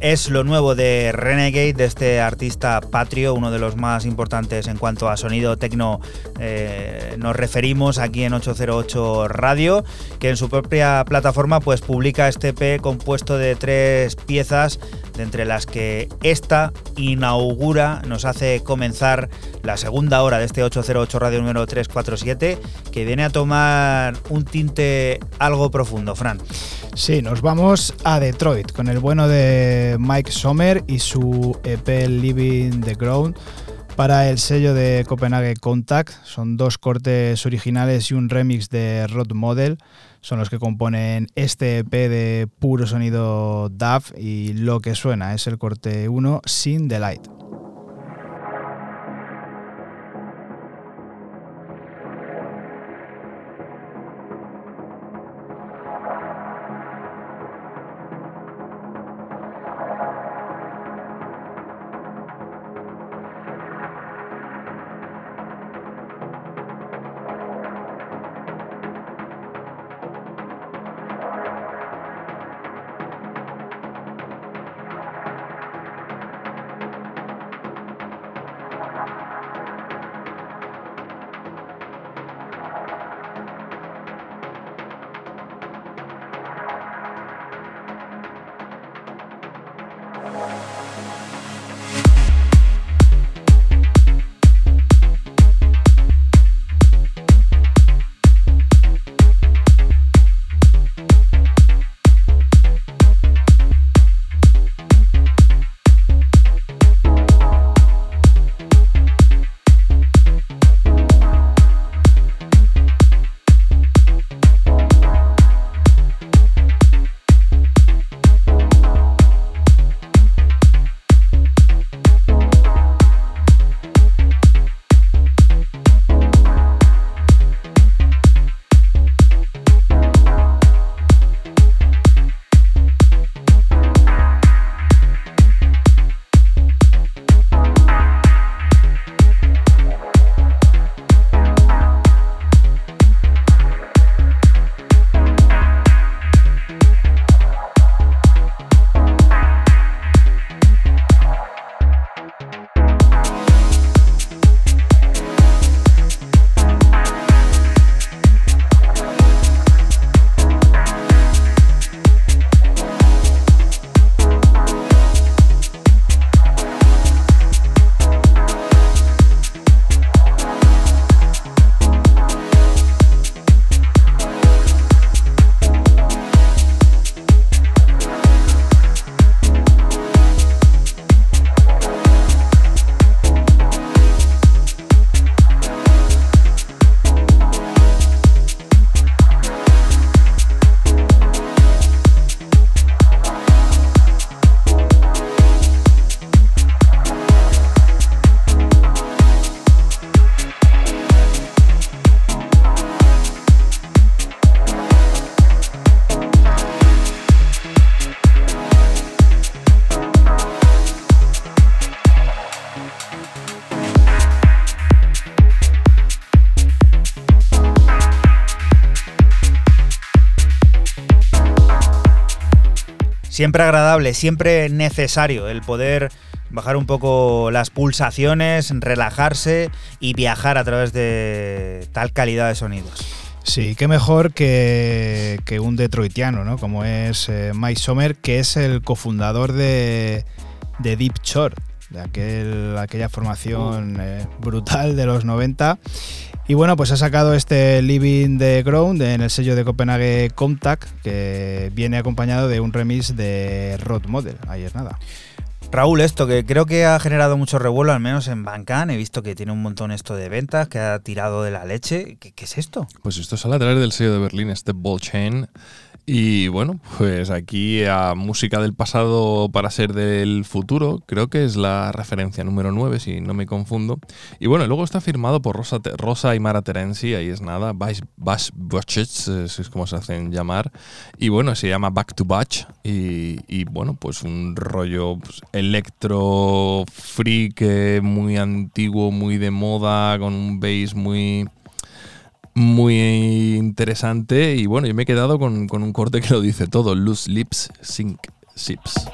es lo nuevo de Renegade, de este artista patrio, uno de los más importantes en cuanto a sonido tecno. Eh, nos referimos aquí en 808 Radio, que en su propia plataforma pues publica este EP compuesto de tres piezas, de entre las que esta inaugura, nos hace comenzar la segunda hora de este 808 Radio número 347, que viene a tomar un tinte algo profundo, Fran. Sí, nos vamos a Detroit con el bueno de Mike Sommer y su EP Living the Ground para el sello de Copenhague Contact. Son dos cortes originales y un remix de Rod Model. Son los que componen este EP de puro sonido DAF y lo que suena es el corte 1 sin Delight. Siempre agradable, siempre necesario el poder bajar un poco las pulsaciones, relajarse y viajar a través de tal calidad de sonidos. Sí, qué mejor que, un detroitiano, ¿no? Como es eh, Mike Sommer, que es el cofundador de, Deep Shore, de aquel, aquella formación eh, brutal de los 90 y bueno, pues ha sacado este Living the Ground en el sello de Copenhague Contact, que viene acompañado de un remix de Rod Model. Ahí es nada. Raúl, esto que creo que ha generado mucho revuelo, al menos en Bancan, he visto que tiene un montón esto de ventas, que ha tirado de la leche. ¿Qué, es esto? Pues esto sale a través del sello de Berlín, este Ball Chain. Y bueno, pues aquí a música del pasado para ser del futuro, creo que es la referencia número 9, si no me confundo. Y bueno, luego está firmado por Rosa, y Mara Terenzi, ahí es nada, Bash Butchets, es como se hacen llamar. Y bueno, se llama Back to Batch. Y, bueno, pues un rollo pues, electro freak muy antiguo, muy de moda, con un bass muy muy interesante y bueno, yo me he quedado con, con un corte que lo dice todo, Loose Lips Sink Ships.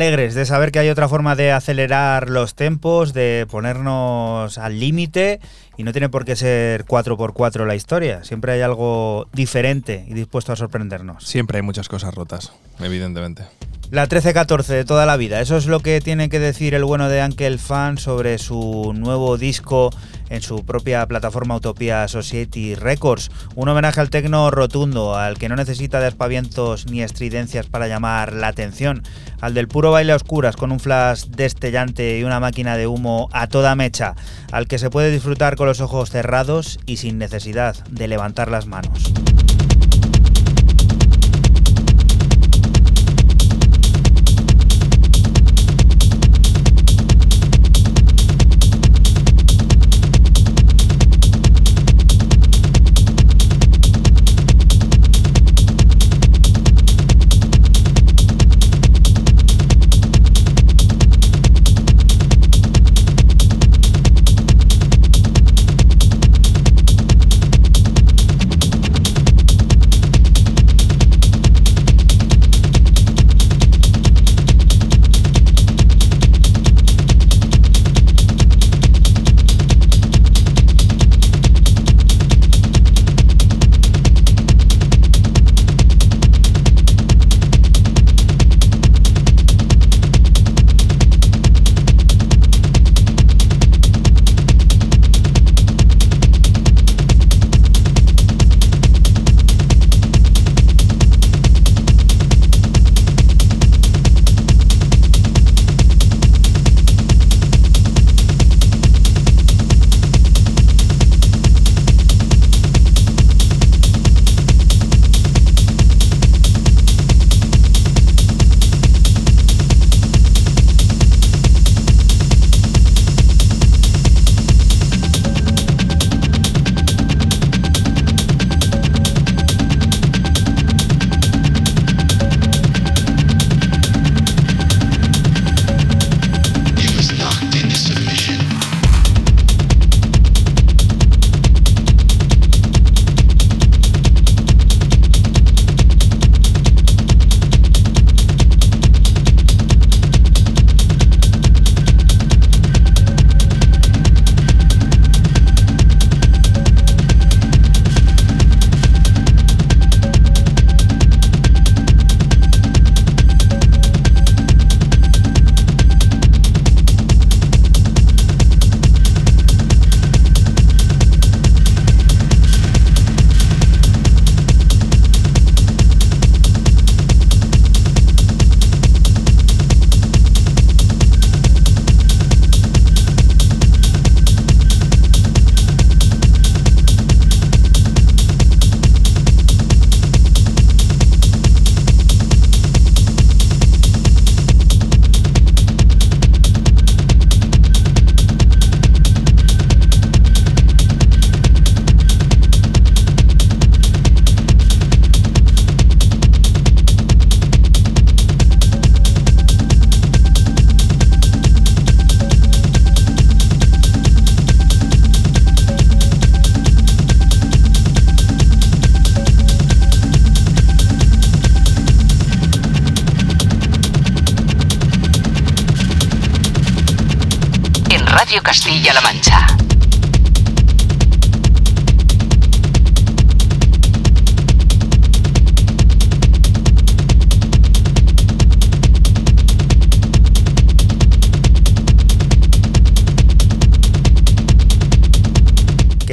Alegres de saber que hay otra forma de acelerar los tempos, de ponernos al límite y no tiene por qué ser 4x4 la historia. Siempre hay algo diferente y dispuesto a sorprendernos. Siempre hay muchas cosas rotas, evidentemente. La 13-14 de toda la vida. Eso es lo que tiene que decir el bueno de Ankel Fan sobre su nuevo disco en su propia plataforma Utopia Society Records. Un homenaje al tecno rotundo, al que no necesita de ni estridencias para llamar la atención, al del puro baile a oscuras con un flash destellante y una máquina de humo a toda mecha, al que se puede disfrutar con los ojos cerrados y sin necesidad de levantar las manos.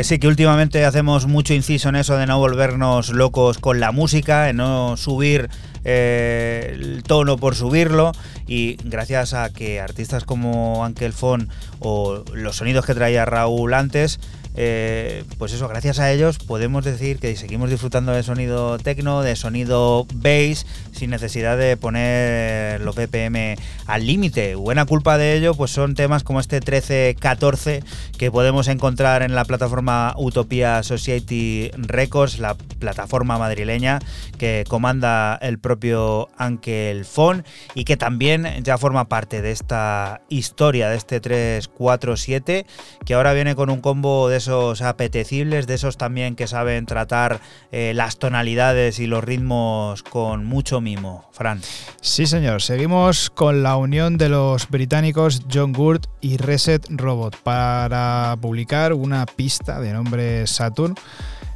Sí, que últimamente hacemos mucho inciso en eso de no volvernos locos con la música, en no subir eh, el tono por subirlo. Y gracias a que artistas como Ankel Fon o los sonidos que traía Raúl antes eh, pues eso, gracias a ellos podemos decir que seguimos disfrutando de sonido techno, de sonido bass, sin necesidad de poner los BPM al límite. Buena culpa de ello, pues son temas como este 1314 que podemos encontrar en la plataforma Utopia Society Records, la plataforma madrileña que comanda el propio Ankel Fon y que también ya forma parte de esta historia de este 347 que ahora viene con un combo de apetecibles, de esos también que saben tratar eh, las tonalidades y los ritmos con mucho mimo. Fran. Sí, señor. Seguimos con la unión de los británicos John Gurt y Reset Robot para publicar una pista de nombre Saturn.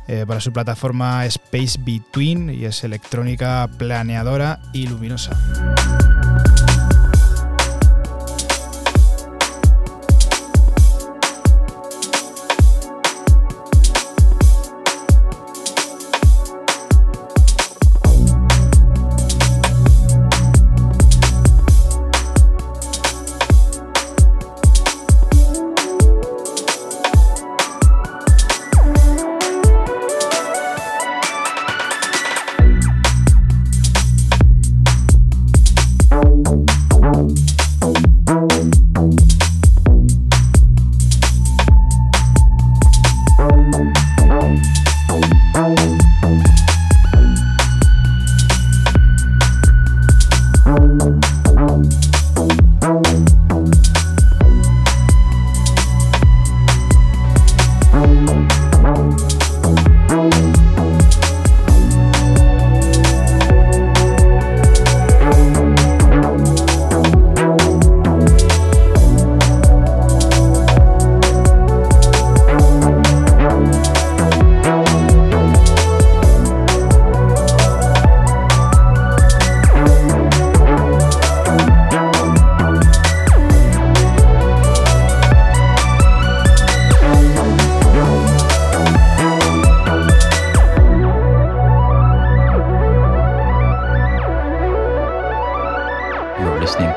Eh, para su plataforma Space Between y es electrónica planeadora y luminosa.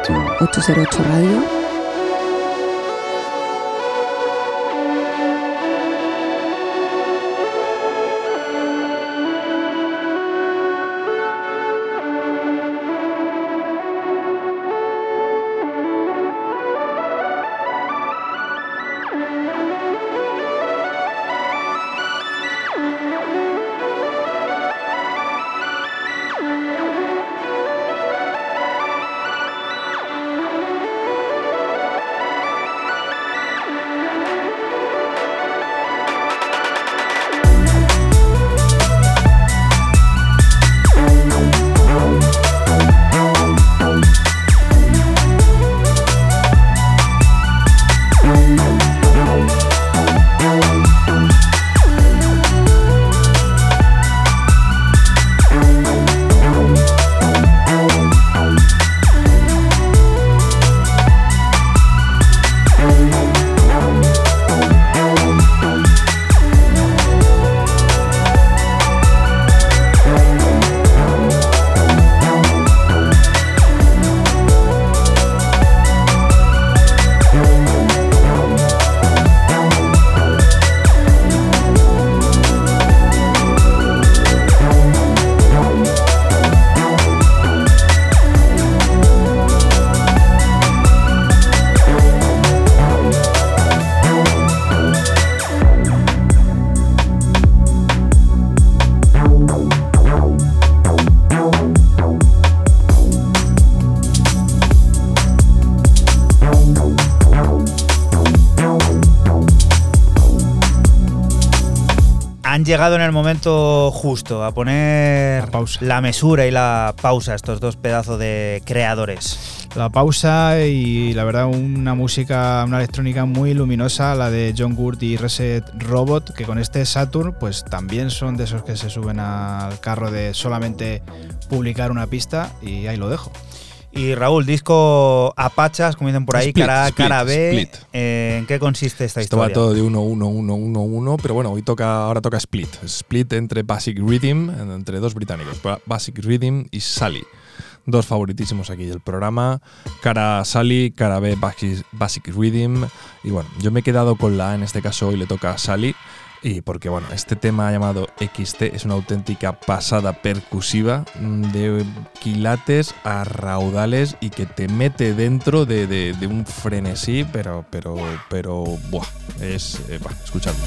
808 Radio. Llegado en el momento justo a poner la, mesura y la pausa estos dos pedazos de creadores. la pausa y la verdad una música, una electrónica muy luminosa, la de John Gurt y Reset Robot, que con este Saturn pues también son de esos que se suben al carro de solamente publicar una pista y ahí lo dejo. Y Raúl, disco Apachas, como dicen por ahí, cara A, cara B. Eh, ¿En qué consiste esta Esto historia? va todo de 1, 1, 1, 1, 1, pero bueno, hoy toca, ahora toca Split. Split entre Basic Rhythm, entre dos británicos, Basic Rhythm y Sally dos favoritísimos aquí del programa. Cara Sally, cara B Basic, Rhythm. Y bueno, yo me he quedado con la A, en este caso hoy le toca a Sally. Y porque bueno, este tema llamado XT es una auténtica pasada percusiva mm, de quilates a raudales y que te mete dentro de, un frenesí, pero, pero, pero, buah, es, eh, escuchadlo.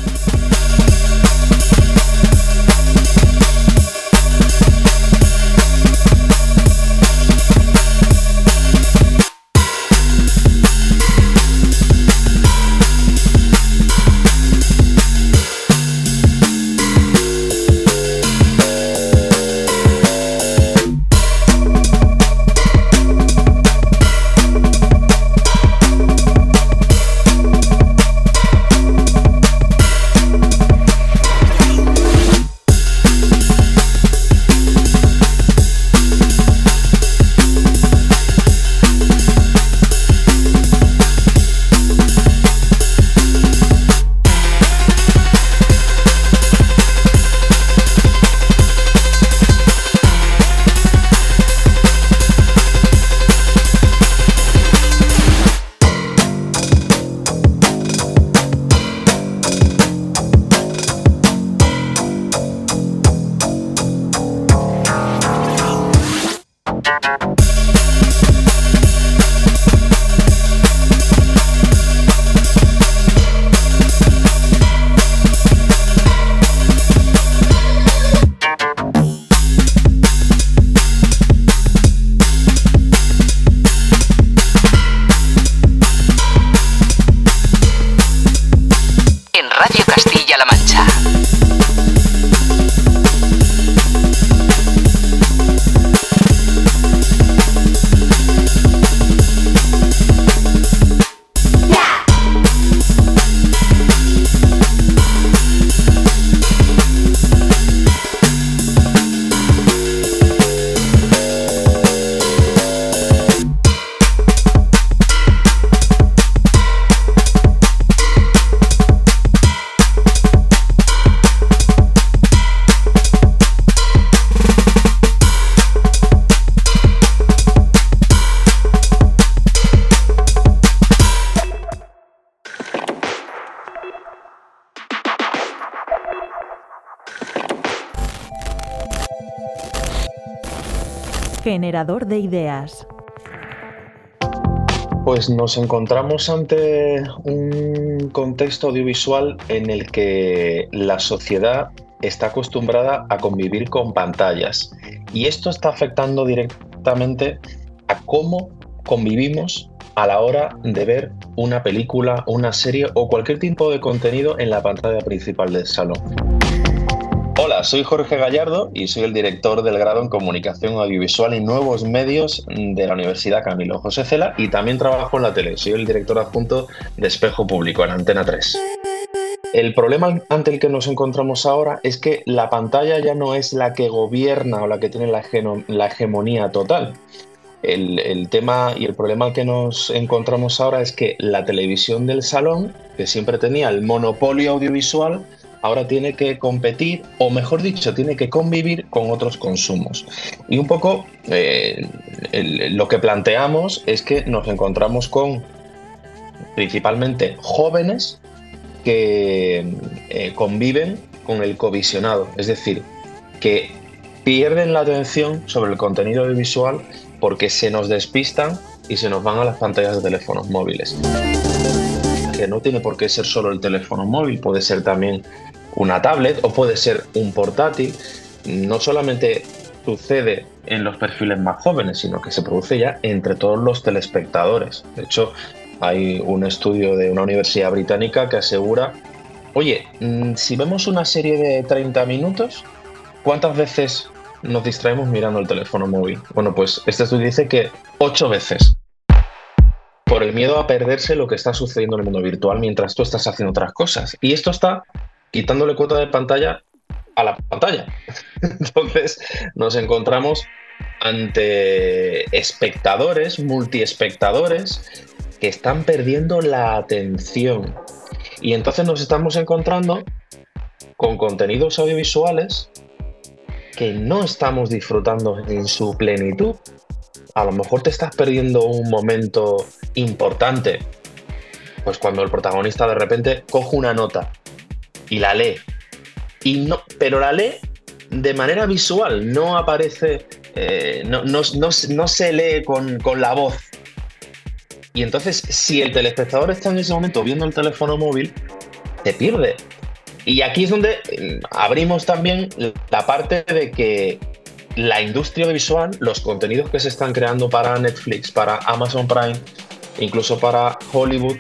Generador de ideas. Pues nos encontramos ante un contexto audiovisual en el que la sociedad está acostumbrada a convivir con pantallas y esto está afectando directamente a cómo convivimos a la hora de ver una película, una serie o cualquier tipo de contenido en la pantalla principal del salón. Hola, soy Jorge Gallardo y soy el director del grado en Comunicación Audiovisual y Nuevos Medios de la Universidad Camilo José Cela y también trabajo en la tele. Soy el director adjunto de Espejo Público en Antena 3. El problema ante el que nos encontramos ahora es que la pantalla ya no es la que gobierna o la que tiene la, hegemonía total. El, el, tema y el problema que nos encontramos ahora es que la televisión del salón, que siempre tenía el monopolio audiovisual, ahora tiene que competir, o mejor dicho, tiene que convivir con otros consumos. Y un poco eh, lo que planteamos es que nos encontramos con principalmente jóvenes que eh, conviven con el covisionado, es decir, que pierden la atención sobre el contenido audiovisual porque se nos despistan y se nos van a las pantallas de teléfonos móviles. Que no tiene por qué ser solo el teléfono móvil, puede ser también una tablet o puede ser un portátil. No solamente sucede en los perfiles más jóvenes, sino que se produce ya entre todos los telespectadores. De hecho, hay un estudio de una universidad británica que asegura, oye, mm, si vemos una serie de 30 minutos, ¿cuántas veces nos distraemos mirando el teléfono móvil? Bueno, pues este estudio dice que 8 veces. por el miedo a perderse lo que está sucediendo en el mundo virtual mientras tú estás haciendo otras cosas. Y esto está quitándole cuota de pantalla a la pantalla. Entonces nos encontramos ante espectadores, multiespectadores, que están perdiendo la atención. Y entonces nos estamos encontrando con contenidos audiovisuales que no estamos disfrutando en su plenitud. A lo mejor te estás perdiendo un momento importante, pues cuando el protagonista de repente coge una nota y la lee. Y no, pero la lee de manera visual, no aparece, eh, no, no, no, se lee con, con la voz. Y entonces, si el telespectador está en ese momento viendo el teléfono móvil, se pierde. Y aquí es donde mm, abrimos también la parte de que la industria visual, los contenidos que se están creando para Netflix, para Amazon Prime, incluso para Hollywood,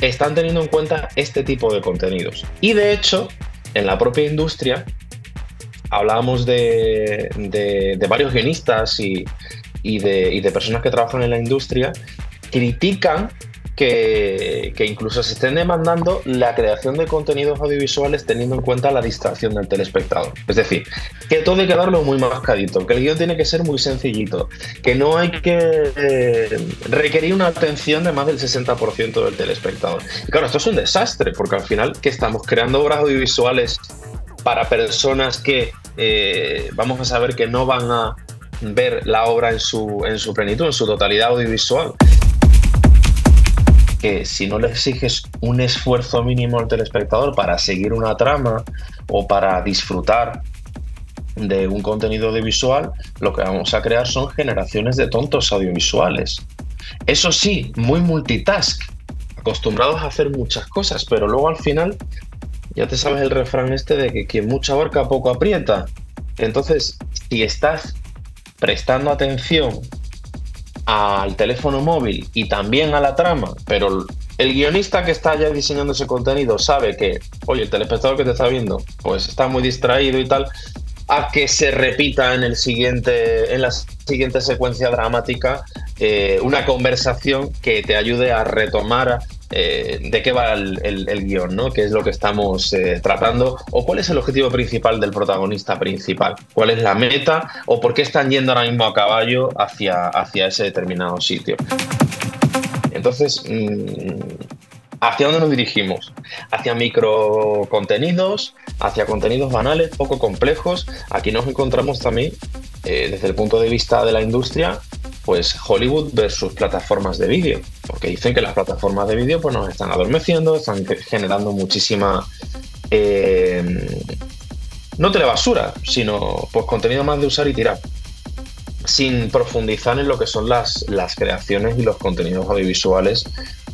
están teniendo en cuenta este tipo de contenidos. Y de hecho, en la propia industria, hablábamos de, varios guionistas y, de, y de personas que trabajan en la industria, critican que, incluso se estén demandando la creación de contenidos audiovisuales teniendo en cuenta la distracción del telespectador. Es decir, que todo hay que darlo muy mascadito, que el guion tiene que ser muy sencillito, que no hay que eh, requerir una atención de más del 60% del telespectador. Y claro, esto es un desastre, porque al final, que estamos creando obras audiovisuales para personas que eh, vamos a saber que no van a ver la obra en su, en su plenitud, en su totalidad audiovisual que si no le exiges un esfuerzo mínimo al telespectador para seguir una trama o para disfrutar de un contenido audiovisual, lo que vamos a crear son generaciones de tontos audiovisuales. Eso sí, muy multitask, acostumbrados a hacer muchas cosas, pero luego al final ya te sabes el refrán este de que quien mucha abarca poco aprieta. Entonces, si estás prestando atención al teléfono móvil y también a la trama, pero el guionista que está ya diseñando ese contenido sabe que, oye, el telespectador que te está viendo, pues está muy distraído y tal, a que se repita en el siguiente, en la siguiente secuencia dramática, eh, una conversación que te ayude a retomar eh, de qué va el, guion, ¿no? ¿Qué es lo que estamos eh, tratando? ¿O cuál es el objetivo principal del protagonista principal? ¿Cuál es la meta? ¿O por qué están yendo ahora mismo a caballo hacia, hacia ese determinado sitio? Entonces, mm, ¿hacia dónde nos dirigimos? Hacia micro contenidos, hacia contenidos banales, poco complejos. Aquí nos encontramos también, eh, desde el punto de vista de la industria, pues Hollywood versus plataformas de vídeo, porque dicen que las plataformas de vídeo pues nos están adormeciendo, están generando muchísima eh, no telebasura, sino pues contenido más de usar y tirar, sin profundizar en lo que son las, las creaciones y los contenidos audiovisuales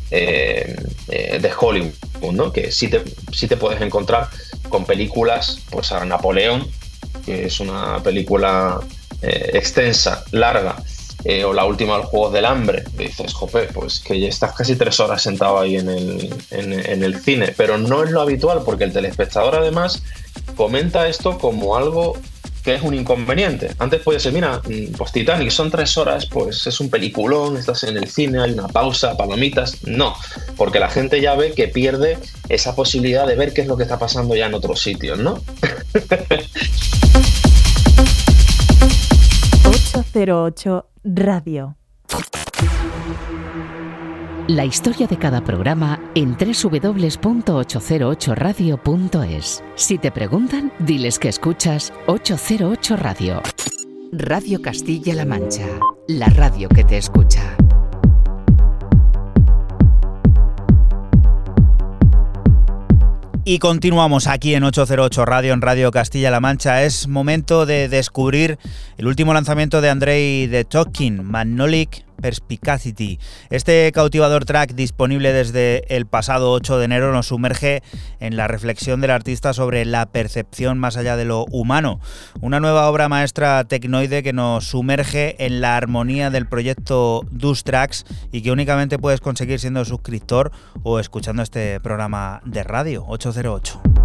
eh, eh, de Hollywood, ¿no? que sí te, sí te puedes encontrar con películas, pues a Napoleón, que es una película extensa, larga, eh, o la última los Juegos del Hambre, dices, jope, pues que ya estás casi tres horas sentado ahí en el, en, el cine, pero no es lo habitual porque el telespectador además comenta esto como algo que es un inconveniente. Antes puede ser, mira, mm, pues Titanic son tres horas, pues es un peliculón, estás en el cine, hay una pausa, palomitas. No, porque la gente ya ve que pierde esa posibilidad de ver qué es lo que está pasando ya en otros sitios, ¿no? 808 Radio. La historia de cada programa en www.808radio.es. Si te preguntan, diles que escuchas 808 Radio. Radio Castilla-La Mancha, la radio que te escucha. Y continuamos aquí en 808 Radio, en Radio Castilla-La Mancha. Es momento de descubrir el último lanzamiento de Andrei de Talking, Magnolic Perspicacity. Este cautivador track disponible desde el pasado 8 de enero nos sumerge en la reflexión del artista sobre la percepción más allá de lo humano. Una nueva obra maestra tecnoide que nos sumerge en la armonía del proyecto Dus Tracks y que únicamente puedes conseguir siendo suscriptor o escuchando este programa de radio 808.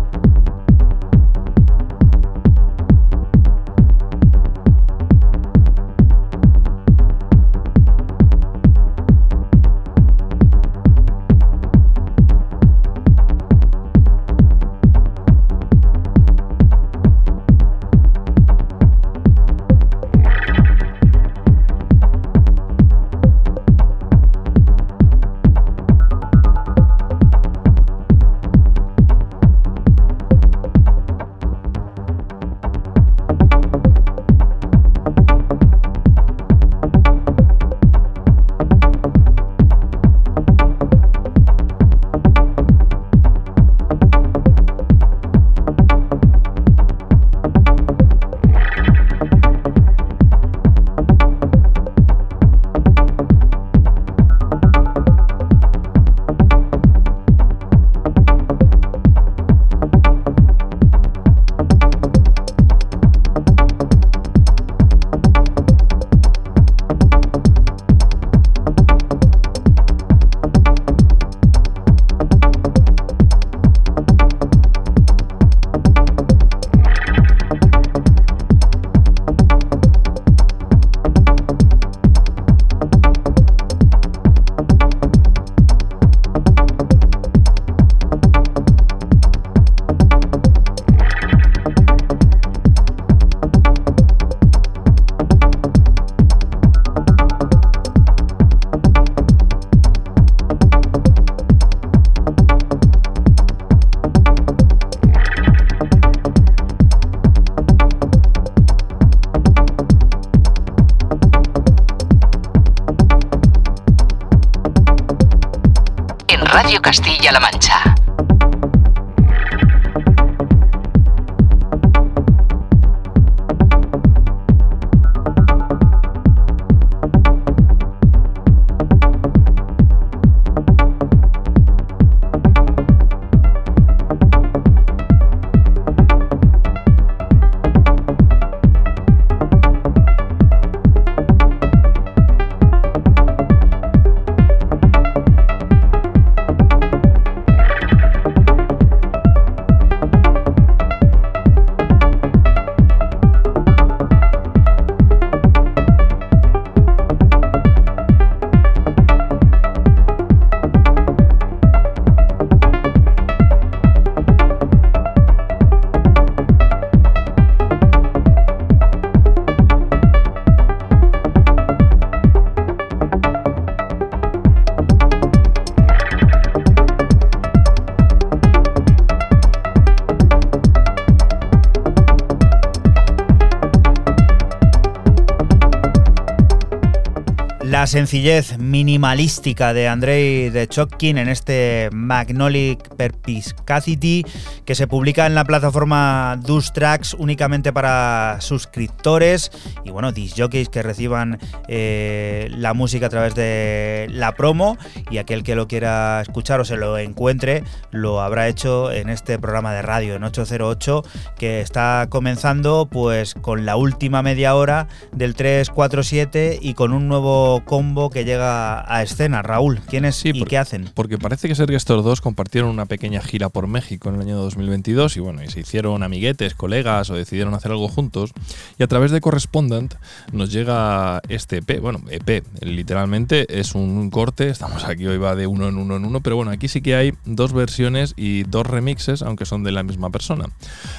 Sencillez minimalística de Andrei de Chotkin en este Magnolic Perpiscacity que se publica en la plataforma Dus Tracks únicamente para suscriptores. Y bueno, disjockeys que reciban eh, la música a través de la promo. Y aquel que lo quiera escuchar o se lo encuentre lo habrá hecho en este programa de radio en 808 que está comenzando pues con la última media hora del 347 y con un nuevo combo que llega a escena. Raúl, ¿quiénes y qué hacen? Porque parece que Sergio estos dos compartieron una pequeña gira por México en el año 2022 y bueno, y se hicieron amiguetes, colegas o decidieron hacer algo juntos. Y a través de Correspondent nos llega este EP, bueno, EP, literalmente es un corte, estamos aquí hoy va de uno en uno en uno, pero bueno, aquí sí que hay dos versiones y dos remixes, aunque son de la misma persona.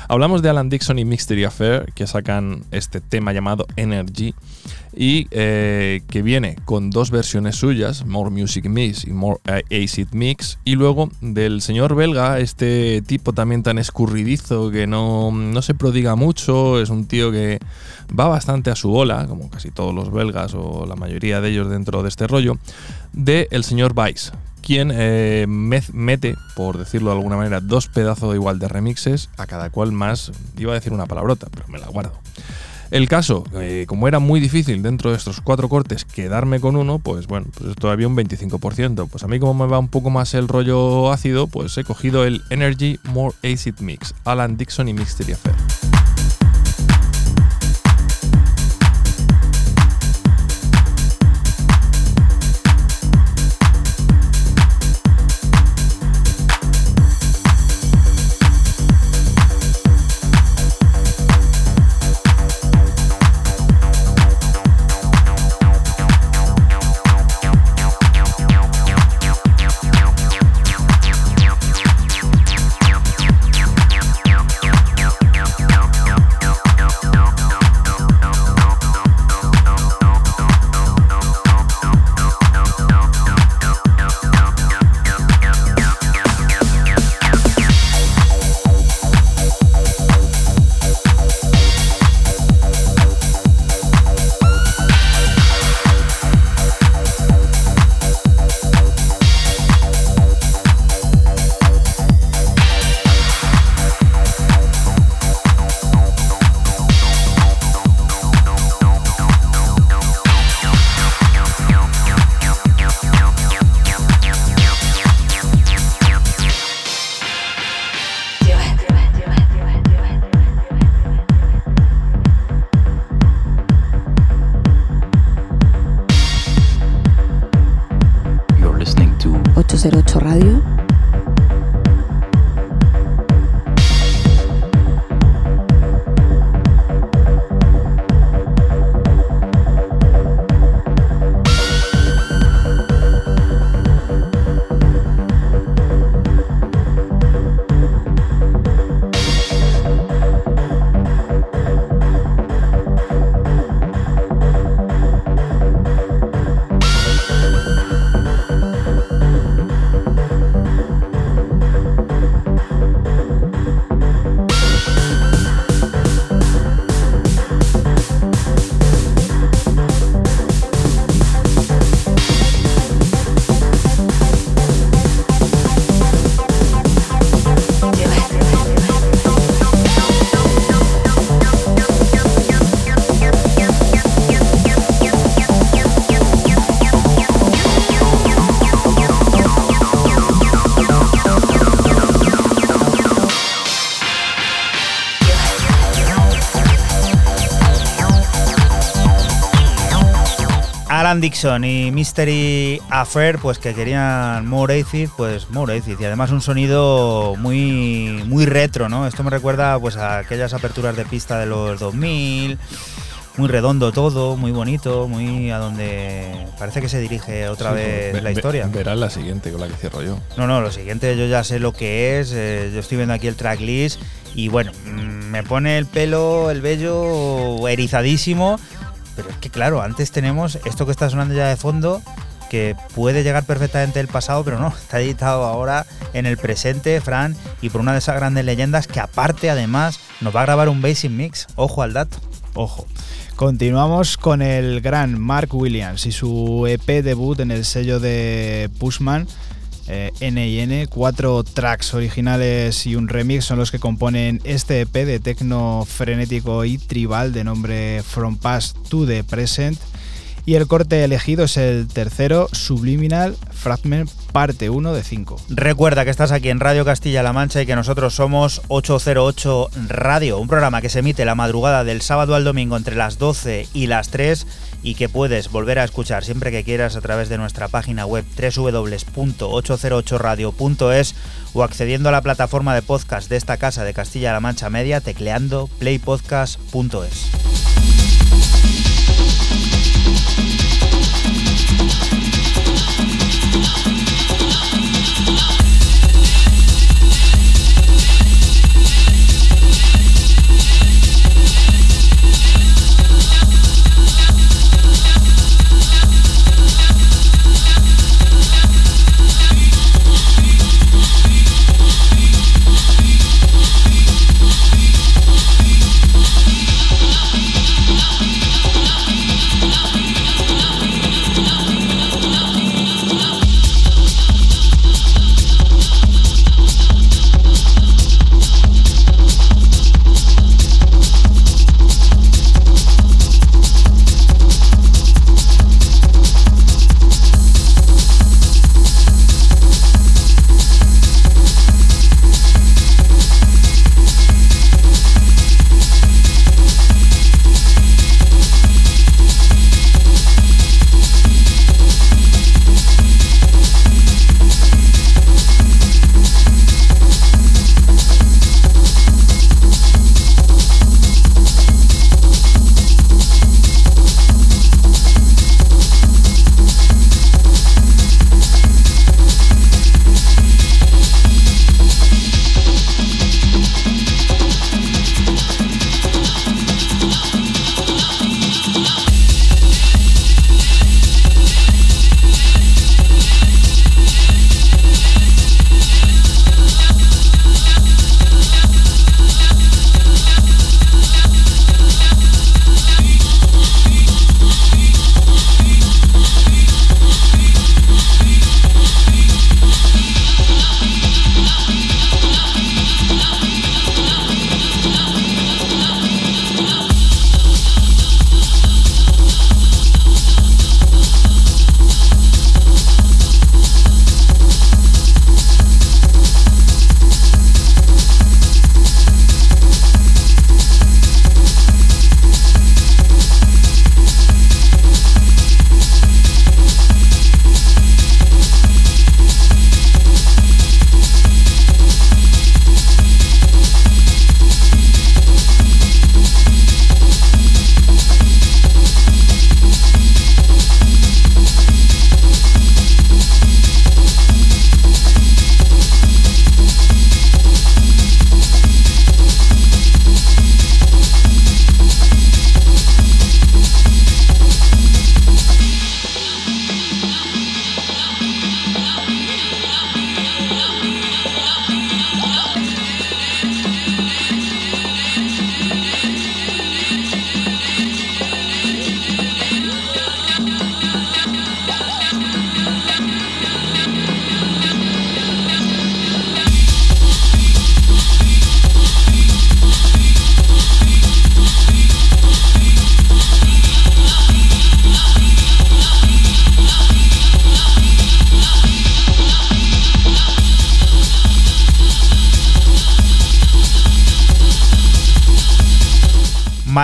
Hablamos de Alan Dixon y Mystery Affair, que sacan este tema llamado Energy y eh, que viene con dos versiones suyas, More Music Mix y More eh, Acid Mix, y luego del señor belga, este tipo también tan escurridizo que no, no se prodiga mucho, es un tío que va bastante a su bola, como casi todos los belgas o la mayoría de ellos dentro de este rollo, de el señor Vice, quien eh, mete, por decirlo de alguna manera, dos pedazos igual de remixes, a cada cual más, iba a decir una palabrota, pero me la guardo. El caso, eh, como era muy difícil dentro de estos cuatro cortes quedarme con uno, pues bueno, pues todavía un 25%. Pues a mí como me va un poco más el rollo ácido, pues he cogido el Energy More Acid Mix, Alan Dixon y Mystery Affair. Dixon y Mystery Affair, pues que querían More Acid, pues More Acid. Y además un sonido muy, muy retro, ¿no? Esto me recuerda pues a aquellas aperturas de pista de los 2000 muy redondo todo, muy bonito, muy a donde parece que se dirige otra vez la historia. Verás la siguiente con la que cierro yo. No, no, lo siguiente yo ya sé lo que es, eh, yo estoy viendo aquí el tracklist y bueno, mm, me pone el pelo, el vello erizadísimo, pero es que claro, antes tenemos esto que está sonando ya de fondo, que puede llegar perfectamente del pasado, pero no, está editado ahora en el presente, Fran, y por una de esas grandes leyendas que aparte además nos va a grabar un basic mix, ojo al dato. Ojo. Continuamos con el gran Mark Williams y su EP debut en el sello de Pushman. Eh, N&N, cuatro tracks originales y un remix son los que componen este EP de tecno frenético y tribal de nombre From Past to the Present y el corte elegido es el tercero, Subliminal Fragment parte 1 de 5. Recuerda que estás aquí en Radio Castilla-La Mancha y que nosotros somos 808 Radio, un programa que se emite la madrugada del sábado al domingo entre las 12 y las 3 y que puedes volver a escuchar siempre que quieras a través de nuestra página web www.808radio.es o accediendo a la plataforma de podcast de esta casa de Castilla-La Mancha Media tecleando playpodcast.es.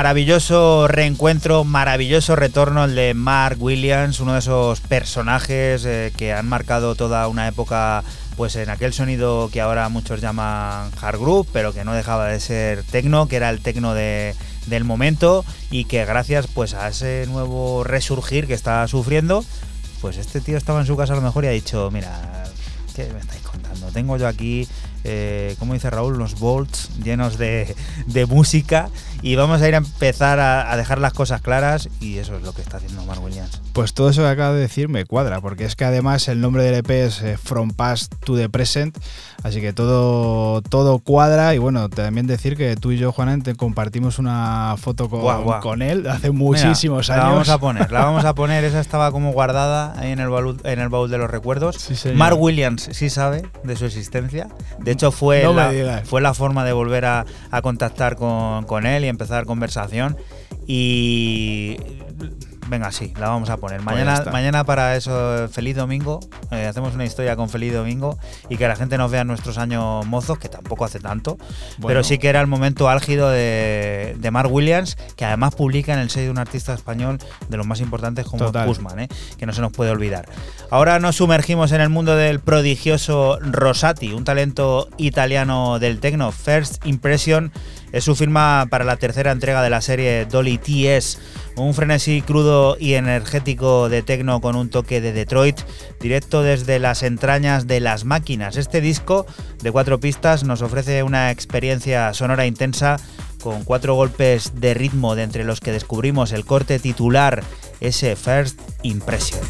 Maravilloso reencuentro, maravilloso retorno el de Mark Williams, uno de esos personajes eh, que han marcado toda una época pues en aquel sonido que ahora muchos llaman hard groove, pero que no dejaba de ser techno, que era el techno de, del momento y que gracias pues a ese nuevo resurgir que está sufriendo, pues este tío estaba en su casa a lo mejor y ha dicho, mira, ¿qué me estáis contando? Tengo yo aquí eh, como dice Raúl, los bolts llenos de, música y vamos a ir a empezar a, dejar las cosas claras y eso es lo que está haciendo Mark Williams. Pues todo eso que acabo de decir me cuadra, porque es que además el nombre del EP es eh, From Past to the Present, así que todo, todo cuadra y bueno, también decir que tú y yo, Juanan, compartimos una foto con, con él hace muchísimos años. La vamos a poner, la vamos a poner, esa estaba como guardada ahí en el baúl, en el baúl de los recuerdos. Mark Williams sí sabe de su existencia, de hecho fue, la, fue la forma de volver a, contactar con, con él y empezar conversación y Venga, sí, la vamos a poner. Pues mañana, mañana para eso, feliz domingo. Eh, hacemos una historia con feliz domingo y que la gente nos vea nuestros años mozos, que tampoco hace tanto. Pero sí que era el momento álgido de, de, Mark Williams, que además publica en el sello de un artista español de los más importantes como Guzmán, eh, que no se nos puede olvidar. Ahora nos sumergimos en el mundo del prodigioso Rosati, un talento italiano del techno. First Impression es su firma para la tercera entrega de la serie Dolly TS un frenesí crudo y energético de techno con un toque de Detroit, directo desde las entrañas de las máquinas. Este disco de cuatro pistas nos ofrece una experiencia sonora intensa con cuatro golpes de ritmo de entre los que descubrimos el corte titular, ese First Impression.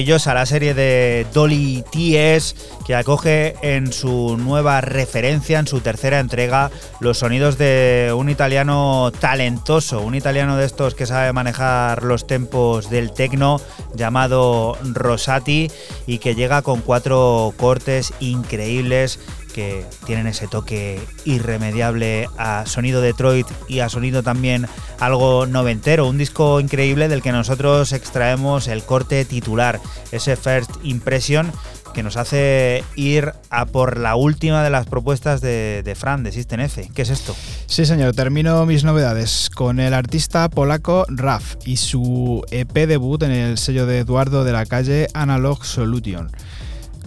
Maravillosa la serie de Dolly TS que acoge en su nueva referencia, en su tercera entrega, los sonidos de un italiano talentoso, un italiano de estos que sabe manejar los tempos del techno llamado Rosati y que llega con cuatro cortes increíbles que tienen ese toque irremediable a sonido Detroit y a sonido también algo noventero. Un disco increíble del que nosotros extraemos el corte titular, ese First Impression que nos hace ir a por la última de las propuestas de, Fran, de System F. ¿Qué es esto? Sí, señor, termino mis novedades con el artista polaco Raf y su EP debut en el sello de Eduardo de la calle Analog Solution.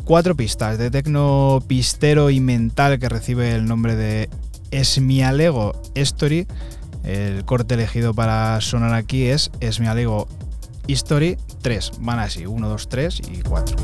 Cuatro pistas de tecno pistero y mental que recibe el nombre de Esmialego Story. El corte elegido para sonar aquí es Esmialego History 3. Van así, 1, 2, 3 y 4.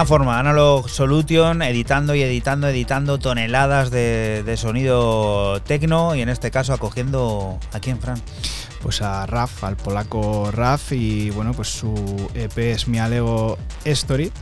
Plena forma, Analog Solution, editando y editando, editando toneladas de, sonido tecno y en este caso acogiendo a quién, Fran. Pues a Raf, al polaco Raf y bueno, pues su EP es mi Alego Story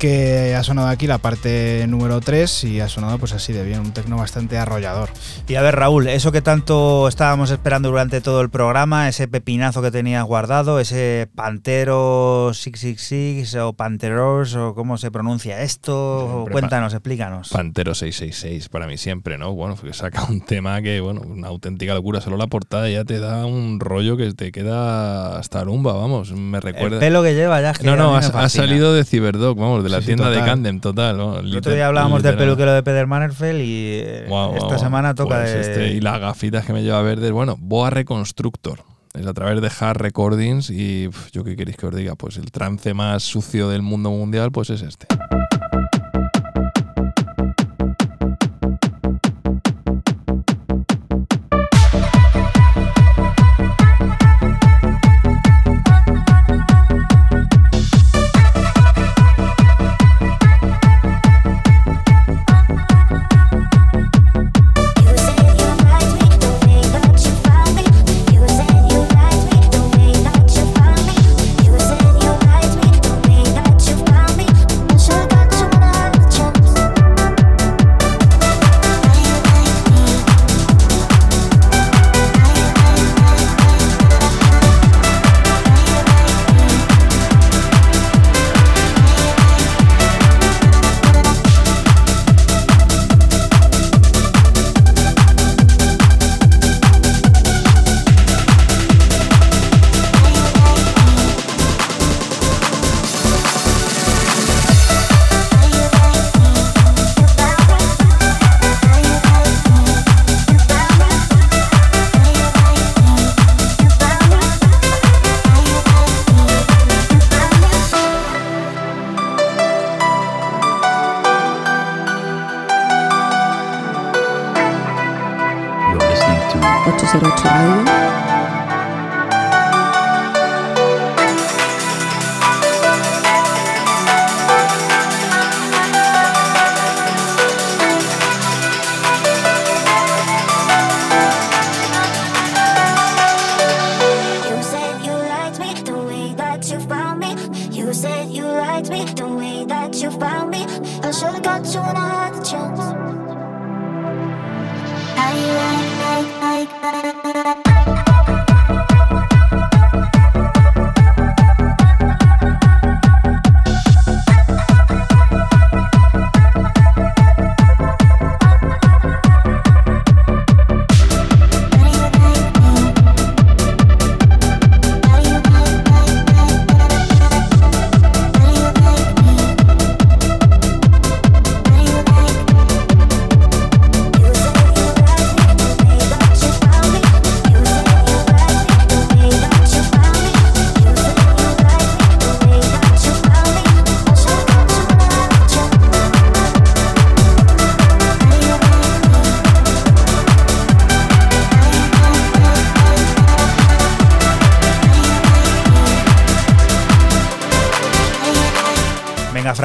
que ha sonado aquí la parte número 3 y ha sonado pues así de bien, un tecno bastante arrollador. Y a ver Raúl, eso que tanto estábamos esperando durante todo el programa, ese pepinazo que tenías guardado, ese Pantero 666 o Panteros o cómo se pronuncia esto, cuéntanos, explícanos. Pantero 666 para mí siempre, ¿no? Bueno, porque saca un tema que, bueno, una auténtica locura, solo la portada ya te da un rollo que te queda hasta rumba, vamos, me recuerda... El pelo que lleva ya No, no, ha, salido de Ciberdog, vamos, de la tienda de Candem, total. El otro día hablábamos del peluquero de Peter Mannerfeld y eh, esta semana toca pues de... Este, y las gafitas que me lleva verdes. Bueno, Boa Reconstructor. Es a través de Hard Recordings y yo qué queréis que os diga, pues el trance más sucio del mundo mundial pues es este.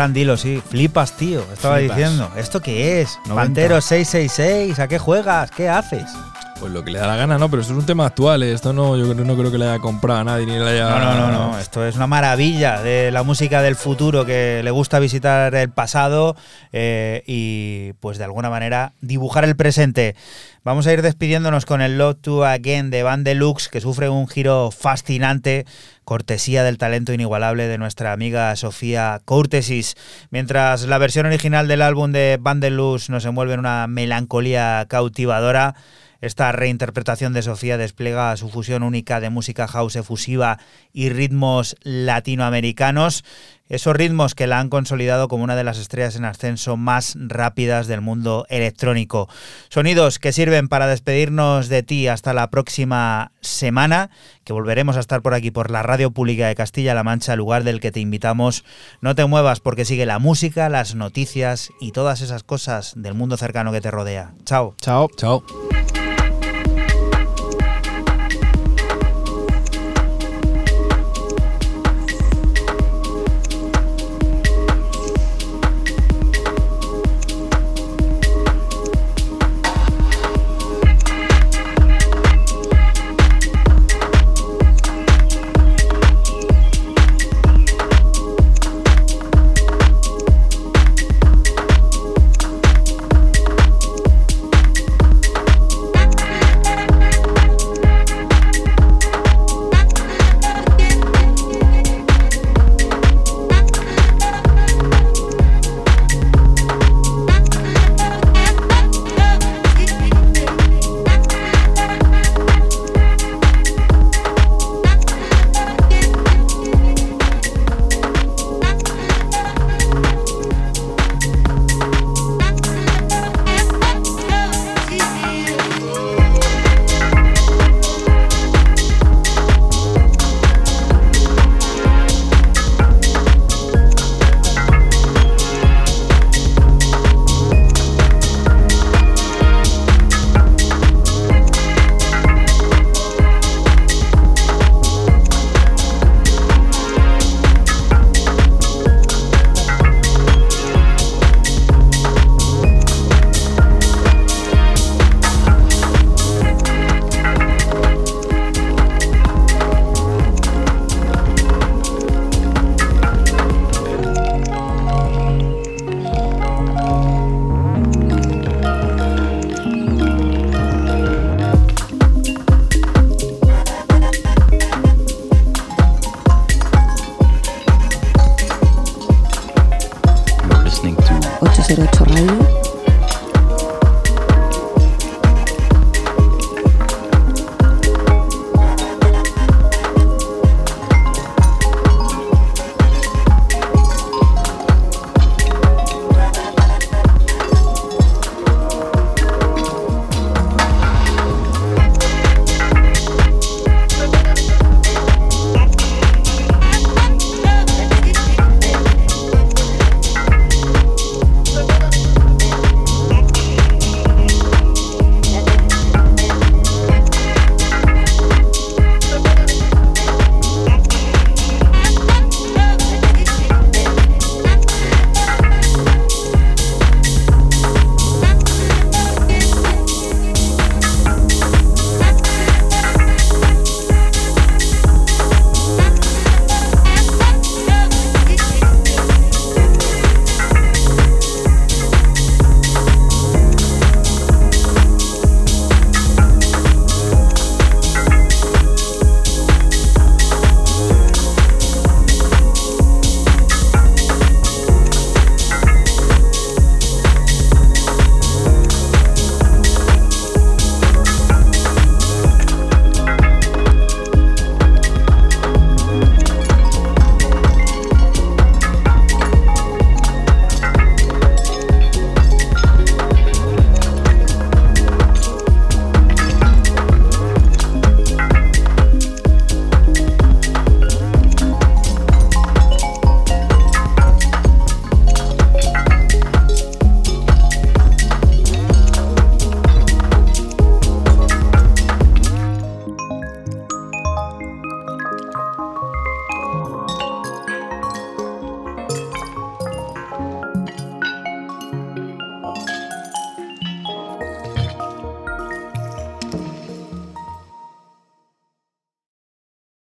Fran, dilo, sí. Flipas, tío. Estaba diciendo. ¿Esto qué es? Pantero 666. ¿A qué juegas? ¿Qué haces? Pues lo que le da la gana, ¿no? Pero esto es un tema actual, ¿eh? esto no, yo no creo que le haya comprado a nadie ni le haya. No, no, no, no. Esto es una maravilla de la música del futuro que le gusta visitar el pasado eh, y, pues de alguna manera, dibujar el presente. Vamos a ir despidiéndonos con el Love to Again de Van Deluxe, que sufre un giro fascinante, cortesía del talento inigualable de nuestra amiga Sofía Courtesis. Mientras la versión original del álbum de Van Deluxe nos envuelve en una melancolía cautivadora, esta reinterpretación de Sofía despliega su fusión única de música house efusiva y ritmos latinoamericanos, esos ritmos que la han consolidado como una de las estrellas en ascenso más rápidas del mundo electrónico. Sonidos que sirven para despedirnos de ti hasta la próxima semana, que volveremos a estar por aquí por la Radio Pública de Castilla-La Mancha, lugar del que te invitamos. No te muevas porque sigue la música, las noticias y todas esas cosas del mundo cercano que te rodea. Chao. Chao. Chao.